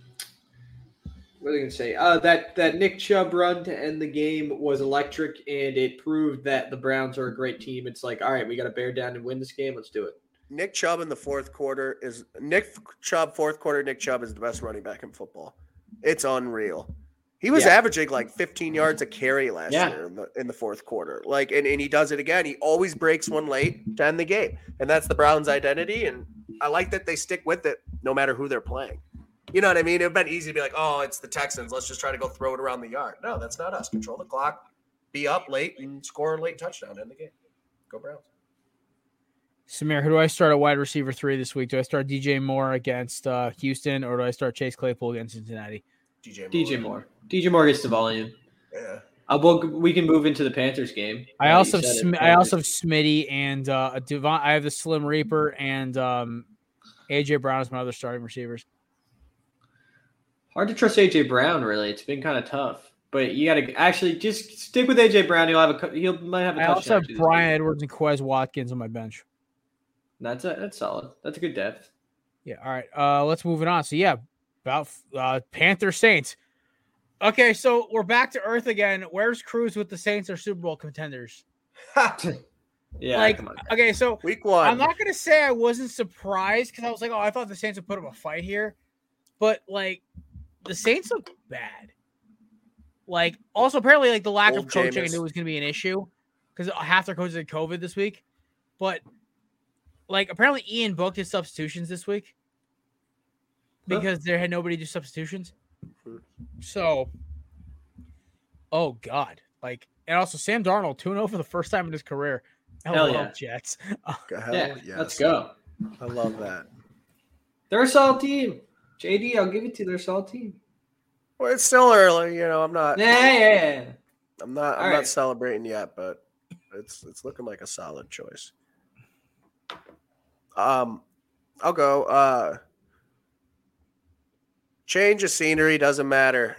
what are I gonna say? Uh, that that Nick Chubb run to end the game was electric, and it proved that the Browns are a great team. It's like, all right, we got to bear down and win this game. Let's do it.
Nick Chubb in the fourth quarter is Nick Chubb fourth quarter. Nick Chubb is the best running back in football. It's unreal. He was
Yeah.
averaging like 15 yards a carry last
Yeah.
year in the, in the fourth quarter. Like, and, and he does it again. He always breaks one late to end the game, and that's the Browns' identity. And I like that they stick with it no matter who they're playing. You know what I mean? It'd been easy to be like, oh, it's the Texans. Let's just try to go throw it around the yard. No, that's not us. Control the clock, be up late, and score a late touchdown in the game. Go Browns.
Samir, who do I start at wide receiver three this week? Do I start DJ Moore against uh, Houston, or do I start Chase Claypool against Cincinnati?
DJ Moore.
DJ Moore. DJ Moore gets the volume.
Yeah.
Uh, well, we can move into the Panthers game.
I
Now
also have Sm- I also have Smitty and uh, a Devon. I have the Slim Reaper and um, AJ Brown as my other starting receivers.
hard to trust AJ Brown. Really, it's been kind of tough. But you got to actually just stick with AJ Brown. He'll have a cou- he'll might have a
I also have
Bryan.
Edwards and Quez Watkins on my bench.
That's a, that's solid. That's a good depth.
Yeah. All right. Uh, let's move it on. So yeah, about uh, Panther Saints. Okay, so we're back to earth again. Where's Cruz with the Saints or Super Bowl contenders?
Yeah,
like,
come on.
okay, so
Week one.
I'm not gonna say I wasn't surprised because I was like, oh, I thought the Saints would put up a fight here, but like the Saints look bad. Like also apparently like the lack
Old
of coaching I knew was gonna be an issue because half their coaches had COVID this week, but like apparently Ian booked his substitutions this week
Huh.
because there had nobody do substitutions. So, oh god, like and also Sam Darnold 2-0 for the first time in his career.
Hell yeah.
Jets.
Hell
yeah,
yes.
let's go.
I love that.
They're a solid team. JD, I'll give it to you. They're a solid team.
Well, it's still early, you know. I'm not.
Yeah, yeah, yeah.
I'm not. I'm
All
not
right.
celebrating yet, but it's it's looking like a solid choice. Um, I'll go. Uh, change of scenery doesn't matter.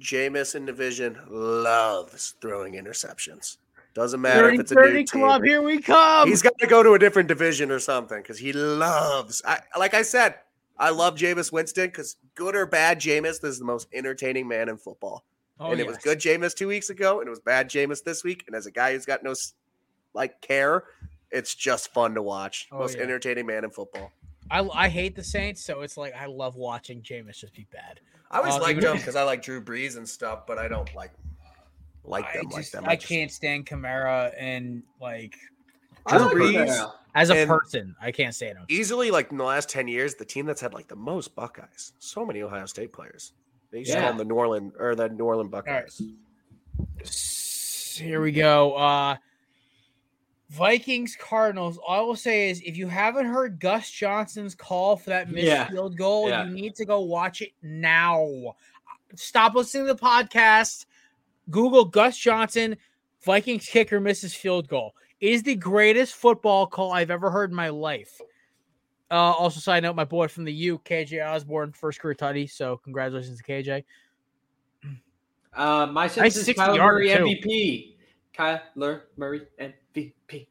Jameis in division loves throwing interceptions. Doesn't matter if it's a new
30
team.
club, here we come.
He's got to go to a different division or something because he loves. I like I said, I love Jameis Winston because good or bad, Jameis is the most entertaining man in football.
Oh,
and it was good Jameis two weeks ago, and it was bad Jameis this week. And as a guy who's got no like care, it's just fun to watch.
Oh,
most
yeah.
entertaining man in football.
I, I hate the Saints, so it's like I love watching Jameis just be bad.
I always
Uh,
liked
even-
him because I like Drew Brees and stuff, but I don't like. like
I
them like
just
them.
I
just-
can't stand Kamara and like
I like
Brees.
Kamara.
as a
And-
person, I can't stand him.
easily like in the last 10 years, the team that's had like the most Buckeyes. So many Ohio State players. They used to call them the New Orleans or the New Orleans Buckeyes.
S- Here we go. Uh Vikings Cardinals. All I will say is if you haven't heard Gus Johnson's call for that missed
Yeah.
field goal,
Yeah.
you need to go watch it now. Stop listening to the podcast. Google Gus Johnson, Vikings kicker misses field goal. It is the greatest football call I've ever heard in my life. Uh, also, side note, my boy from the U, KJ Osborn, first career tutty. So, congratulations to KJ.
Uh, my sense is
60
Kyler
yarder,
Murray
too.
MVP. Kyler Murray and MVP.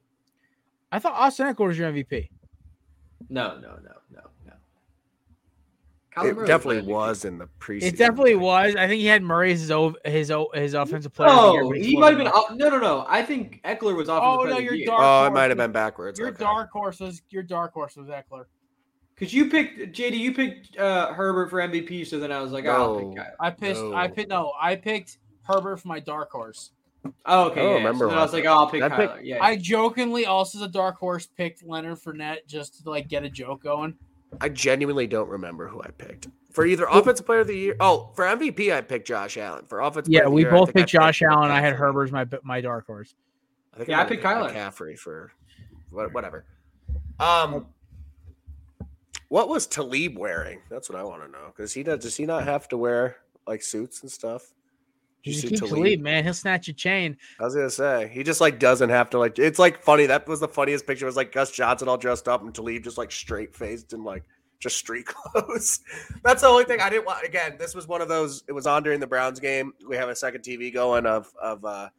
I thought Austin Ekeler was your MVP.
No, no, no, no, no. Kyler
It
Murray
definitely
my MVP.
was in the preseason.
It definitely was. I think he had Murray as his his his offensive player. of the year,
No,
but
he might have been. off- No, no, no. I think Ekeler was off.
Oh,
the
no,
player of
you're
the year.
dark.
Oh, it might have been backwards.
Your
okay.
dark horse was your dark horse was Ekeler.
Because you picked JD, you picked uh, Herbert for MVP, so then I was like, oh, I'll pick Kyler.
I picked. I picked. No, I picked Herbert for my dark horse.
Oh, okay.
I
yeah,
remember
So I was like, oh, I'll pick
I
Kyler.
picked-
yeah.
I jokingly also as a dark horse picked Leonard Fournette just to like get a joke going.
I genuinely don't remember who I picked for either offensive player of the year. Oh, for MVP, I picked Josh Allen. For offensive,
Yeah,
player of the
we
year, I
both
think
picked Josh Allen. I had
McCaffrey.
Herbert as my my dark horse.
I think
Yeah, I
might have
picked Kyler.
McCaffrey for whatever. Um, what was Talib wearing? That's what I want to know. Because he does. Does he not have to wear like suits and stuff? Did you
He
see
keeps
Talib?
lead, man. He'll snatch your chain.
I was gonna say he just like doesn't have to like. It's like funny. That was the funniest picture. It was like Gus Johnson all dressed up and Talib just like straight faced and like just street clothes. That's the only thing I didn't want. Again, this was one of those. It was on during the Browns game. We have a second TV going of of uh,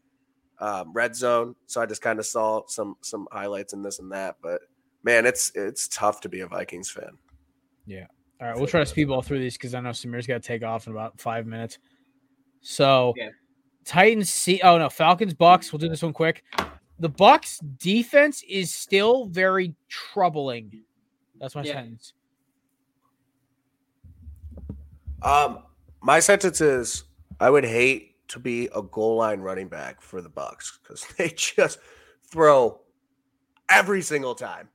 um, Red Zone, so I just kind of saw some some highlights and this and that. But man, it's it's tough to be a Vikings fan. Yeah.
All right, we'll try to speedball through these because I know Samir's got to take off in about five minutes. So,
Yeah.
Titans see. Oh no, Falcons Bucks. We'll do this one quick. The Bucks defense is still very troubling. That's my
Yeah.
sentence.
Um, my sentence is I would hate to be a goal line running back for the Bucks because they just throw every single time.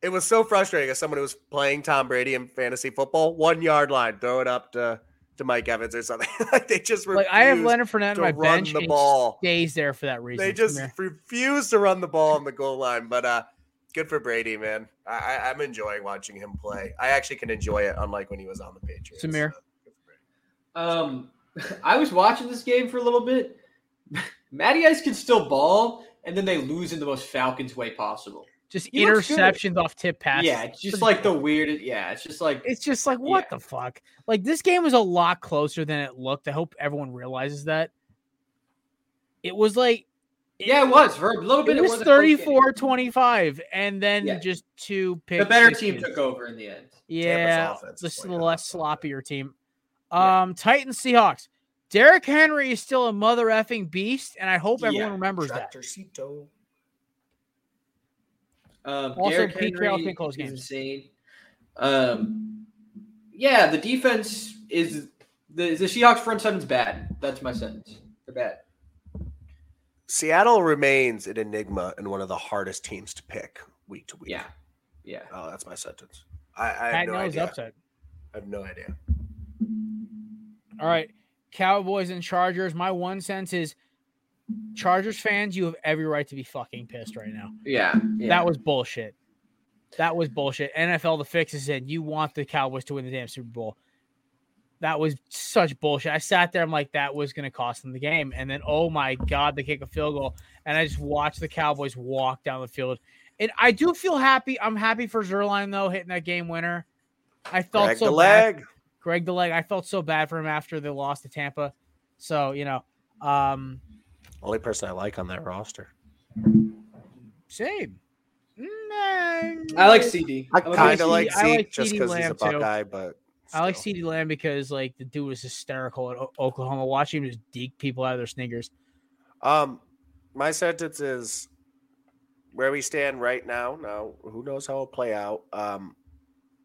It was so frustrating as someone who was playing Tom Brady in fantasy football. One yard line, throw it up to to Mike Evans or something. like they just
Like I have Leonard Fournette on
to
my
run
bench.
the
and he
ball.
stays there for that reason.
They just refuse to run the ball on the goal line. But uh, good for Brady, man. I, I, I'm enjoying watching him play. I actually can enjoy it, unlike when he was on the Patriots.
Samir?
So, good.
Um, I was watching this game for a little bit. Matty Ice can still ball, and then they lose in the most Falcons way possible.
Just
he
interceptions off tip passes.
yeah, it's just like the weirdest. Yeah, it's just like
It's just like what
Yeah.
the fuck? Like this game was a lot closer than it looked. I hope everyone realizes that. It was like
yeah, it was for a little bit.
it was
was a close game.
34 25 and then
Yeah.
just two picks.
The better team took over in the end.
Yeah,
offense
this
is
is the less sloppier team.
Yeah.
Um Titans Seahawks. Derrick Henry is still a mother effing beast, and I hope everyone
Yeah.
remembers that.
Tractorcito.
Um,
Also,
Derrick
Pete Carroll
Henry
can close
is
games.
insane. Um, yeah, the defense is the the Seahawks front seven's bad. That's my sentence. They're bad.
Seattle remains an enigma and one of the hardest teams to pick week to week.
Yeah, yeah.
Oh, that's my sentence. I, I have
Pat
no idea.
upset.
I have no idea.
All right. Cowboys and Chargers. My one sense is Chargers fans, you have every right to be fucking pissed right now.
Yeah, yeah.
That was bullshit. That was bullshit. NFL the fix is in. You want the Cowboys to win the damn Super Bowl. That was such bullshit. I sat there, I'm like, that was gonna cost them the game. And then oh my god, they kick a field goal. And I just watched the Cowboys walk down the field. And I do feel happy. I'm happy for Zuerlein though, hitting that game winner. I felt
Greg
so
the
bad. Greg the leg. I felt so bad for him after they lost to Tampa. So you know, um,
Only person I like on that roster.
same. Mm,
I like CeeDee.
I
I'm
kind of like
I like
Zeke just because he's a
Lamb, too.
Buckeye, but
I like
CD
CeeDee Lamb because like the dude was hysterical at O- Oklahoma. Watching him just deke people out of their sneakers.
Um, my sentence is where we stand right now. Now, who knows how it'll play out? Um,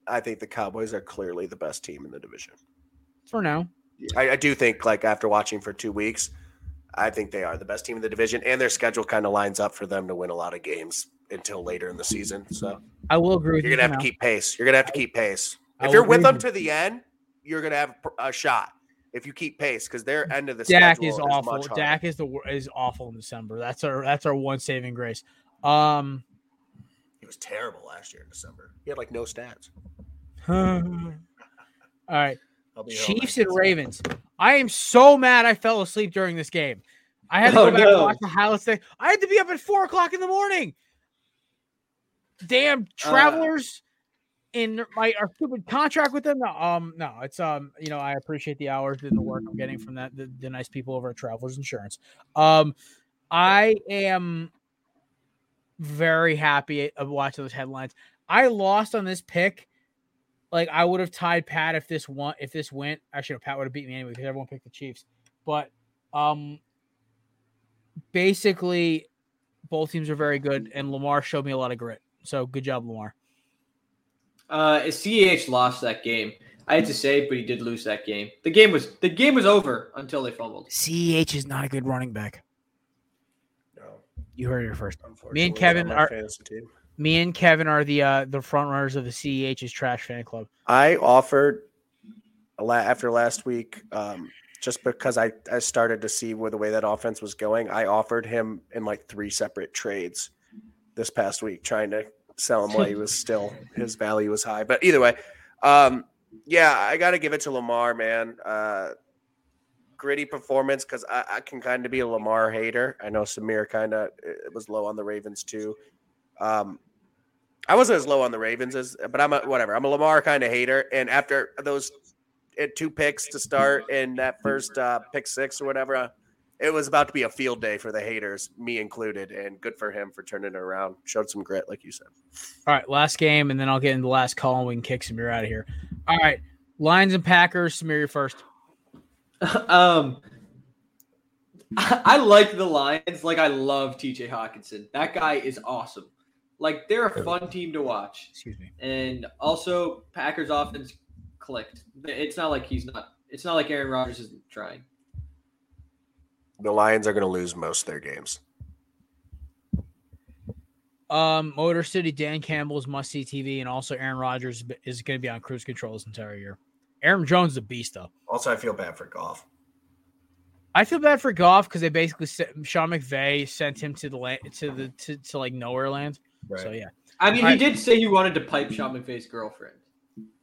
I think the Cowboys are clearly the best team in the division.
For now,
I, I do think, like after watching for two weeks, I think they are the best team in the division, and their schedule kind of lines up for them to win a lot of games until later in the season. So
I will agree with
you're gonna have
now.
to keep pace. You're gonna have to keep pace.
I
If you're with them to the end, you're gonna have a shot. If you keep pace, because their end of the
Dak
schedule
is
is
awful.
much.
Dak is the is awful in December. That's our that's our one saving grace. Um,
He was terrible last year in December. He had like no stats.
all right.
I'll be here all
Chiefs and Ravens. I am so mad I fell asleep during this game. I had to
Oh,
go back and watch the highlights. thing. I had to be up at four o'clock in the morning. Damn travelers in my our stupid contract with them. No, um, no, it's um, you know, I appreciate the hours and the work I'm getting from that the, the nice people over at Travelers Insurance. Um, I am very happy of watching those headlines. I lost on this pick. Like I would have tied Pat if this one if this went. Actually, no, Pat would have beat me anyway because everyone picked the Chiefs. But um, basically, both teams are very good, and Lamar showed me a lot of grit. So good job, Lamar.
Uh, CH lost that game. I had to say, but he did lose that game. The game was the game was over until they fumbled.
Ceh is not a good running back.
No,
You heard it first.
unfortunately, and
Kevin are-
fantasy team.
Me and Kevin are the uh the front runners of the CEH's trash fan club.
I offered after last week, um, just because I, I started to see where the way that offense was going. I offered him in like three separate trades this past week, trying to sell him while he was still his value was high. But either way, um, yeah, I got to give it to Lamar, man. Uh, gritty performance because I, I can kind of be a Lamar hater. I know Samir kind of was low on the Ravens too. Um, I wasn't as low on the Ravens as, but I'm a whatever. I'm a Lamar kind of hater, and after those uh, two picks to start in that first uh, pick six or whatever, uh, it was about to be a field day for the haters, me included. And good for him for turning it around. Showed some grit, like you said.
All right, last game, and then I'll get into the last call and we can kick Samir out of here. All right, Lions and Packers. Samir, you're first.
um, I, I like the Lions. Like I love TJ Hockenson. That guy is awesome. Like they're a fun team to watch.
Excuse me.
And also, Packers offense clicked. It's not like he's not. It's not like Aaron Rodgers isn't trying.
The Lions are going to lose most of their games.
Um, Motor City, Dan Campbell's must see TV, and also Aaron Rodgers is going to be on cruise control this entire year. Aaron Jones is a beast, though.
Also, I feel bad for Goff.
I feel bad for Goff because they basically sent, Sean McVay sent him to the land to the to, to like nowhere land. So yeah,
I mean,
Alright.
he did say he wanted to pipe Sean McVay's girlfriend.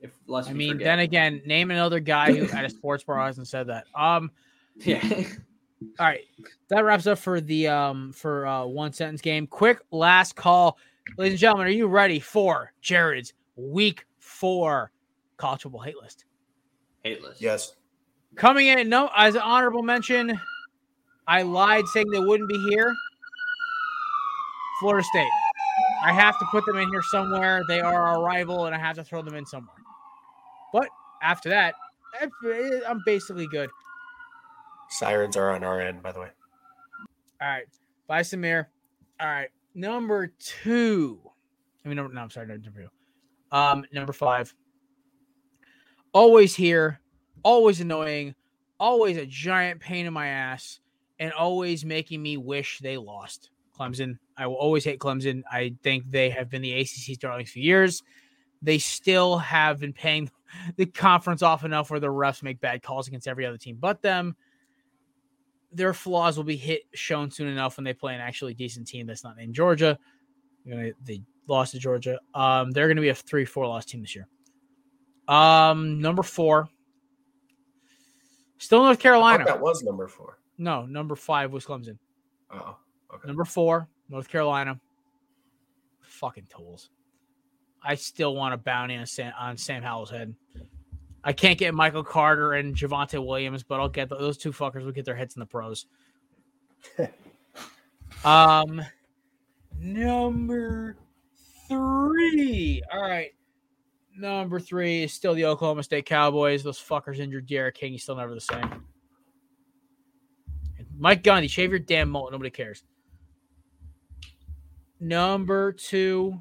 If lest
I mean,
forget.
then again, name another guy who at a sports bar hasn't said that. Um,
yeah.
all right, that wraps up for the um for uh one sentence game. Quick last call, ladies and gentlemen. Are you ready for Jared's week four college football hate list?
Hateless.
Yes.
Coming in, no, as an honorable mention, I lied saying they wouldn't be here. Florida State. I have to put them in here somewhere. They are our rival, and I have to throw them in somewhere. But after that, I- I'm basically good.
Sirens are on our end, by the way.
All right. Bye, Samir. All right. Number two. I mean, no, no I'm sorry, number two. Um, number five. Always here, always annoying, always a giant pain in my ass, and always making me wish they lost. Clemson. I will always hate Clemson. I think they have been the ACC's darlings for years. They still have been paying the conference off enough where the refs make bad calls against every other team but them their flaws will be hit shown soon enough when they play an actually decent team that's not named Georgia. You know, they lost to Georgia. Um, they're going to be a three-four loss team this year. Um, number four, still North
I
Carolina.
that was number four.
No, number five was Clemson.
Oh, okay.
Number four, North Carolina. Fucking tools. I still want a bounty on Sam, on Sam Howell's head. I can't get Michael Carter and Javonte Williams, but I'll get those two fuckers. will get their hits in the pros. um, number three. All right. Number three is still the Oklahoma State Cowboys. Those fuckers injured D'Eriq King. He's still never the same. Mike Gundy, shave your damn mullet. Nobody cares. Number two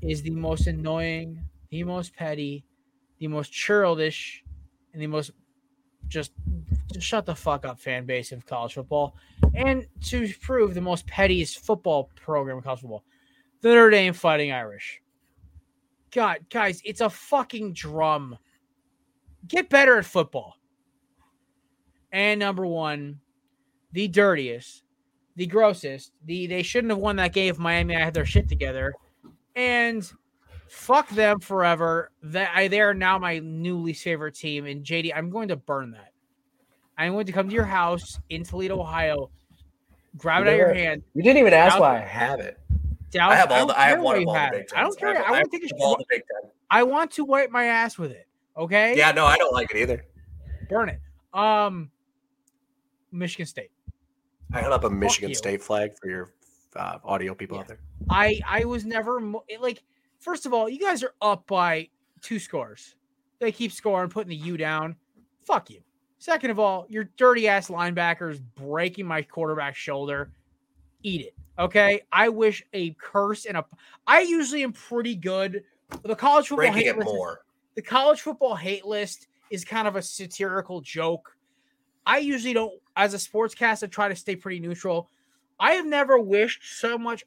is the most annoying, the most petty, the most churlish, and the most just Just shut the fuck up, fan base of college football. And to prove the most pettiest football program in college football, the Notre Dame Fighting Irish. God, guys, it's a fucking drum. Get better at football. And number one, the dirtiest, the grossest, the they shouldn't have won that game if Miami had their shit together. And fuck them forever. That I they are now my new least favorite team. And JD, I'm going to burn that. I'm going to come to your house in Toledo, Ohio, grab it out of your hand.
You didn't even ask why I have it.
Douse,
I have all the. I have one
where
of all the Big
it. I don't
Tens.
care.
have-
I want
have
to take a
all
shit.
the Big Ten.
I want to wipe my ass with it. Okay.
Yeah, no, I don't like it either.
Burn it. Um, Michigan State.
I held up a Michigan. State flag for your uh, audio people
Yeah.
out there.
I I was never mo- it- like. First of all, you guys are up by two scores. They keep scoring, putting the U down. Fuck you. Second of all, your dirty ass linebackers breaking my quarterback shoulder. Eat it. Okay. I wish a curse and a. I usually am pretty good. The college football
Breaking
hate
it
list is-
more.
the college football hate list is kind of a satirical joke. I usually don't, as a sportscast, I try to stay pretty neutral. I have never wished so much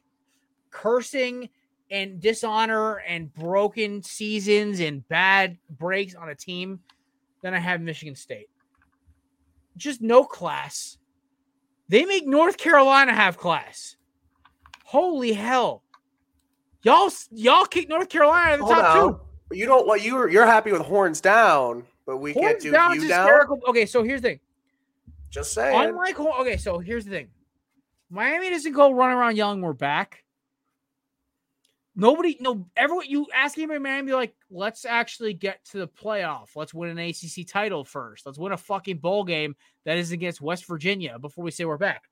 cursing and dishonor and broken seasons and bad breaks on a team than I have Michigan State. Just no class. They make North Carolina have class. Holy hell. Y'all y'all kick North Carolina of the
Hold
top
on.
two.
You don't like you're you're happy with horns down, but we can't do
down
you down.
Okay, so here's the thing.
Just saying.
Unlike okay, so here's the thing. Miami doesn't go run around yelling we're back. Nobody, no, everyone you ask anybody in Miami, like, let's actually get to the playoff. Let's win an ACC title first. Let's win a fucking bowl game that is against West Virginia before we say we're back.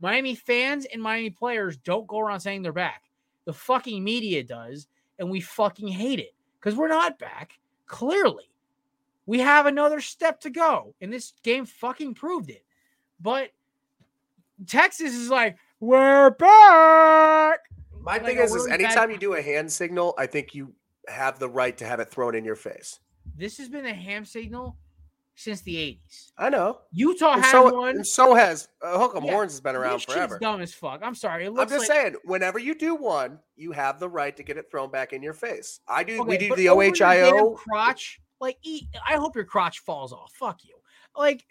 Miami fans and Miami players don't go around saying they're back. The fucking media does, and we fucking hate it because we're not back. Clearly, we have another step to go, and this game fucking proved it. But Texas is like, we're back.
My
like
thing is, is
really bad-
anytime you do a hand signal, I think you have the right to have it thrown in your face.
This has been a ham signal since the 80s.
I know.
Utah
And
had
so,
one.
and so has uh, Hook'em
Yeah,
Horns has been around
This
forever.
dumb as fuck. I'm sorry. It
I'm just
like,
saying, whenever you do one, you have the right to get it thrown back in your face. I do. we do the
over your damn
OHIO.
crotch. Like, eat, I hope your crotch falls off. Fuck you. Like,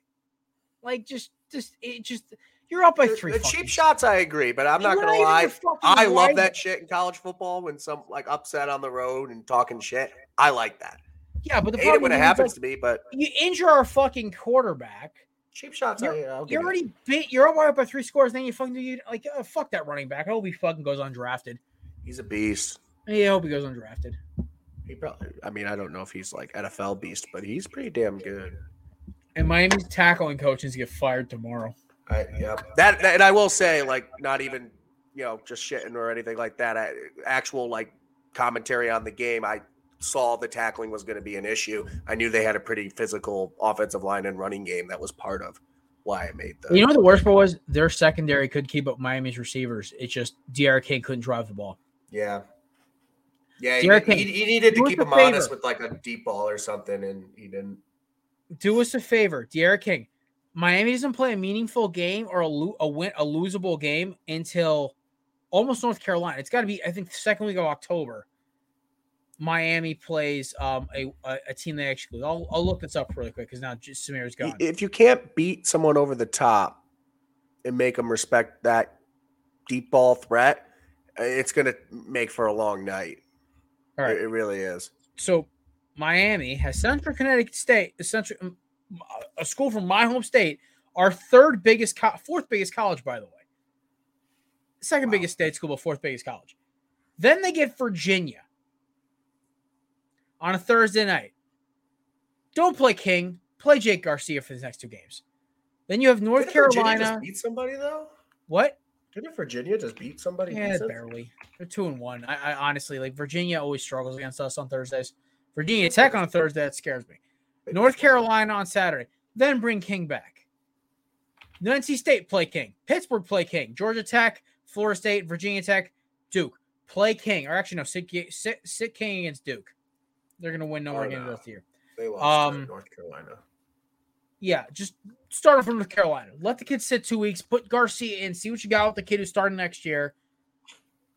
like just, just, it just. You're up by three.
the cheap shots, I agree, but I'm not
You're
gonna lie. I love that shit in college football when some like upset on the road and talking shit. I like that.
Yeah, but the
Hate it when it happens
like,
to me, but
you injure our fucking quarterback.
cheap shots,
You're
you.
already beat. You're up by three scores. Then you fucking do you like uh, fuck that running back. I hope he fucking goes undrafted.
He's a beast.
Yeah, I hope he goes undrafted.
He probably. I mean, I don't know if he's like NFL beast, but he's pretty damn good.
And Miami's tackling coach needs to get fired tomorrow.
I, yeah. That, that and I will say, like, not even you know just shitting or anything like that. I, actual like commentary on the game. I saw the tackling was going to be an issue. I knew they had a pretty physical offensive line and running game. That was part of why I made the.
You know what the worst part was? Their secondary could keep up Miami's receivers. It's just Dr. King couldn't drive the ball.
Yeah. Yeah, he,
D'Eriq
he, he needed to keep
a
him honest with like a deep ball or something, and he didn't.
Do us a favor, Dr. King. Miami doesn't play a meaningful game or a, lo- a win a losable game until almost North Carolina. It's got to be I think the second week of October. Miami plays um, a, a a team they actually. I'll, I'll look this up really quick because now just Samir's gone.
If you can't beat someone over the top and make them respect that deep ball threat, uh, it's going to make for a long night.
All right.
It, it really is.
so Miami has Central Connecticut State, Central, um, a school from my home state, our third biggest, co- fourth biggest college, by the way. Second
Wow.
biggest state school, but fourth biggest college. Then they get Virginia on a Thursday night. Don't play King, play Jake Garcia for the next two games. Then you have North
Didn't Virginia
Carolina.
just beat somebody though.
What?
Didn't Virginia just beat somebody?
Yeah,
decent?
barely. They're two and one. I, I honestly like Virginia always struggles against us on Thursdays. Virginia Tech on Thursday that scares me. North Carolina on Saturday. Then bring King back. NC State play King. Pittsburgh play King. Georgia Tech, Florida State, Virginia Tech, Duke play King. Or actually no, sit, sit, sit King against Duke. They're gonna win no
Oh,
more games
no.
this year.
They lost to
Um,
North Carolina.
Yeah, just start him from North Carolina. Let the kid sit two weeks. Put Garcia in. See what you got with the kid who's starting next year.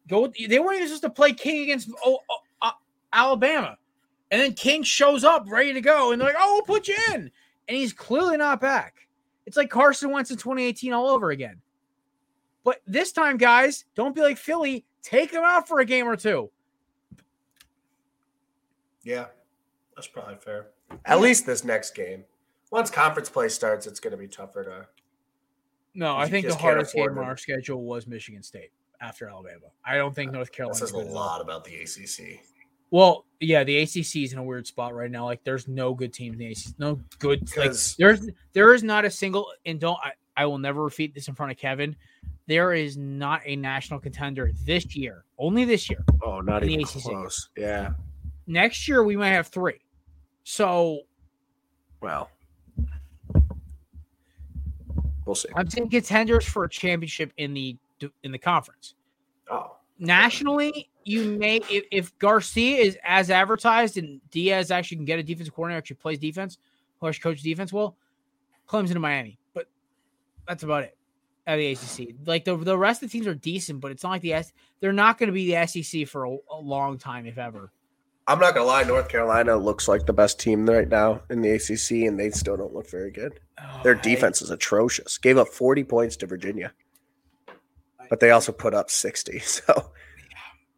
Go. With, they weren't even supposed to play King against oh, oh, uh, Alabama, and then King shows up ready to go, and they're like, "Oh, we'll put you in," and he's clearly not back. It's like Carson Wentz in 2018 all over again. But this time, guys, don't be like Philly. Take him out for a game or two.
Yeah, that's probably fair. At least this next game. Once conference play starts, it's going to be tougher to.
No, I think the hardest game
afford
on our schedule was Michigan State after Alabama. I don't think North Carolina.
says a lot about the ACC.
Well, yeah, the ACC is in a weird spot right now. Like, there's no good teams in the ACC. No good. Like,
'Cause-
there's there is not a single. And don't I, I will never repeat this in front of Kevin. There is not a national contender this year. Only this year.
Oh, not
In the
even
ACC.
close. Yeah.
Next year we might have three. So
Well, we'll see.
I'm saying contenders for a championship in the in the conference.
Oh,
Nationally, you may if, if Garcia is as advertised and Diaz actually can get a defensive coordinator actually plays defense, who actually coaches defense well, Clemson and Miami. But that's about it. At the ACC, like the the rest of the teams are decent, but it's not like the S. They're not going to be the SEC for a, a long time, if ever.
I'm not gonna lie. North Carolina looks like the best team right now in the ACC, and they still don't look very good. Their
Oh, I-
defense is atrocious. Gave up 40 points to Virginia, but they also put up 60.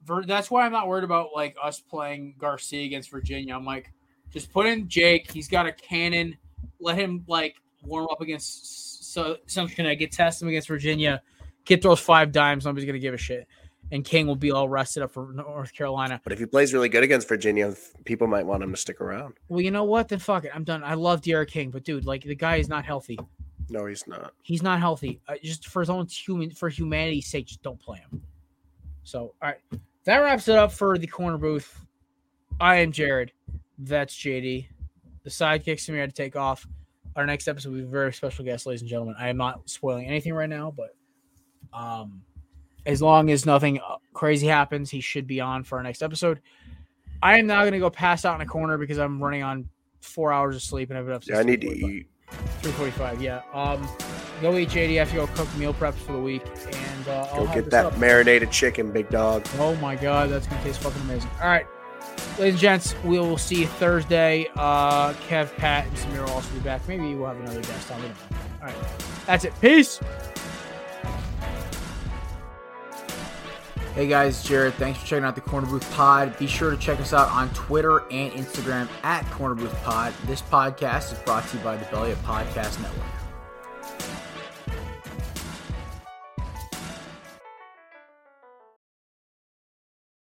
So
that's why I'm not worried about like us playing Garcia against Virginia. I'm like, just put in Jake. He's got a cannon. Let him like warm up against so Central Connecticut. Test him against Virginia. Kid throws five dimes. Nobody's gonna give a shit. And King will be all rested up for North Carolina.
But if he plays really good against Virginia, people might want him to stick around.
Well, you know what? Then fuck it. I'm done. I love D'Eriq King, but dude, like the guy is not healthy.
No, he's not.
He's not healthy. Uh, just for his own human, for humanity's sake, just don't play him. So, all right, that wraps it up for the corner booth. I am Jared. That's JD. The sidekicks Samir had to take off. Our next episode will be a very special guest, ladies and gentlemen. I am not spoiling anything right now, but um, as long as nothing uh, crazy happens, he should be on for our next episode. I am now going to go pass out in a corner because I'm running on four hours of sleep and I've been up.
Yeah, I need to eat.
Three forty-five. Yeah. Um, go eat JD. I have go cook meal preps for the week, and uh,
Go get that
up.
marinated chicken, big dog.
Oh my god, that's gonna taste fucking amazing. All right, ladies and gents, we will see you Thursday. Uh, Kev, Pat, and Samir will also be back. Maybe we'll have another guest on. All right, that's it. Peace. Hey guys, Jared. Thanks for checking out the Corner Booth Pod. Be sure to check us out on Twitter and Instagram at Corner Booth Pod. This podcast is brought to you by the Belly Up Podcast Network.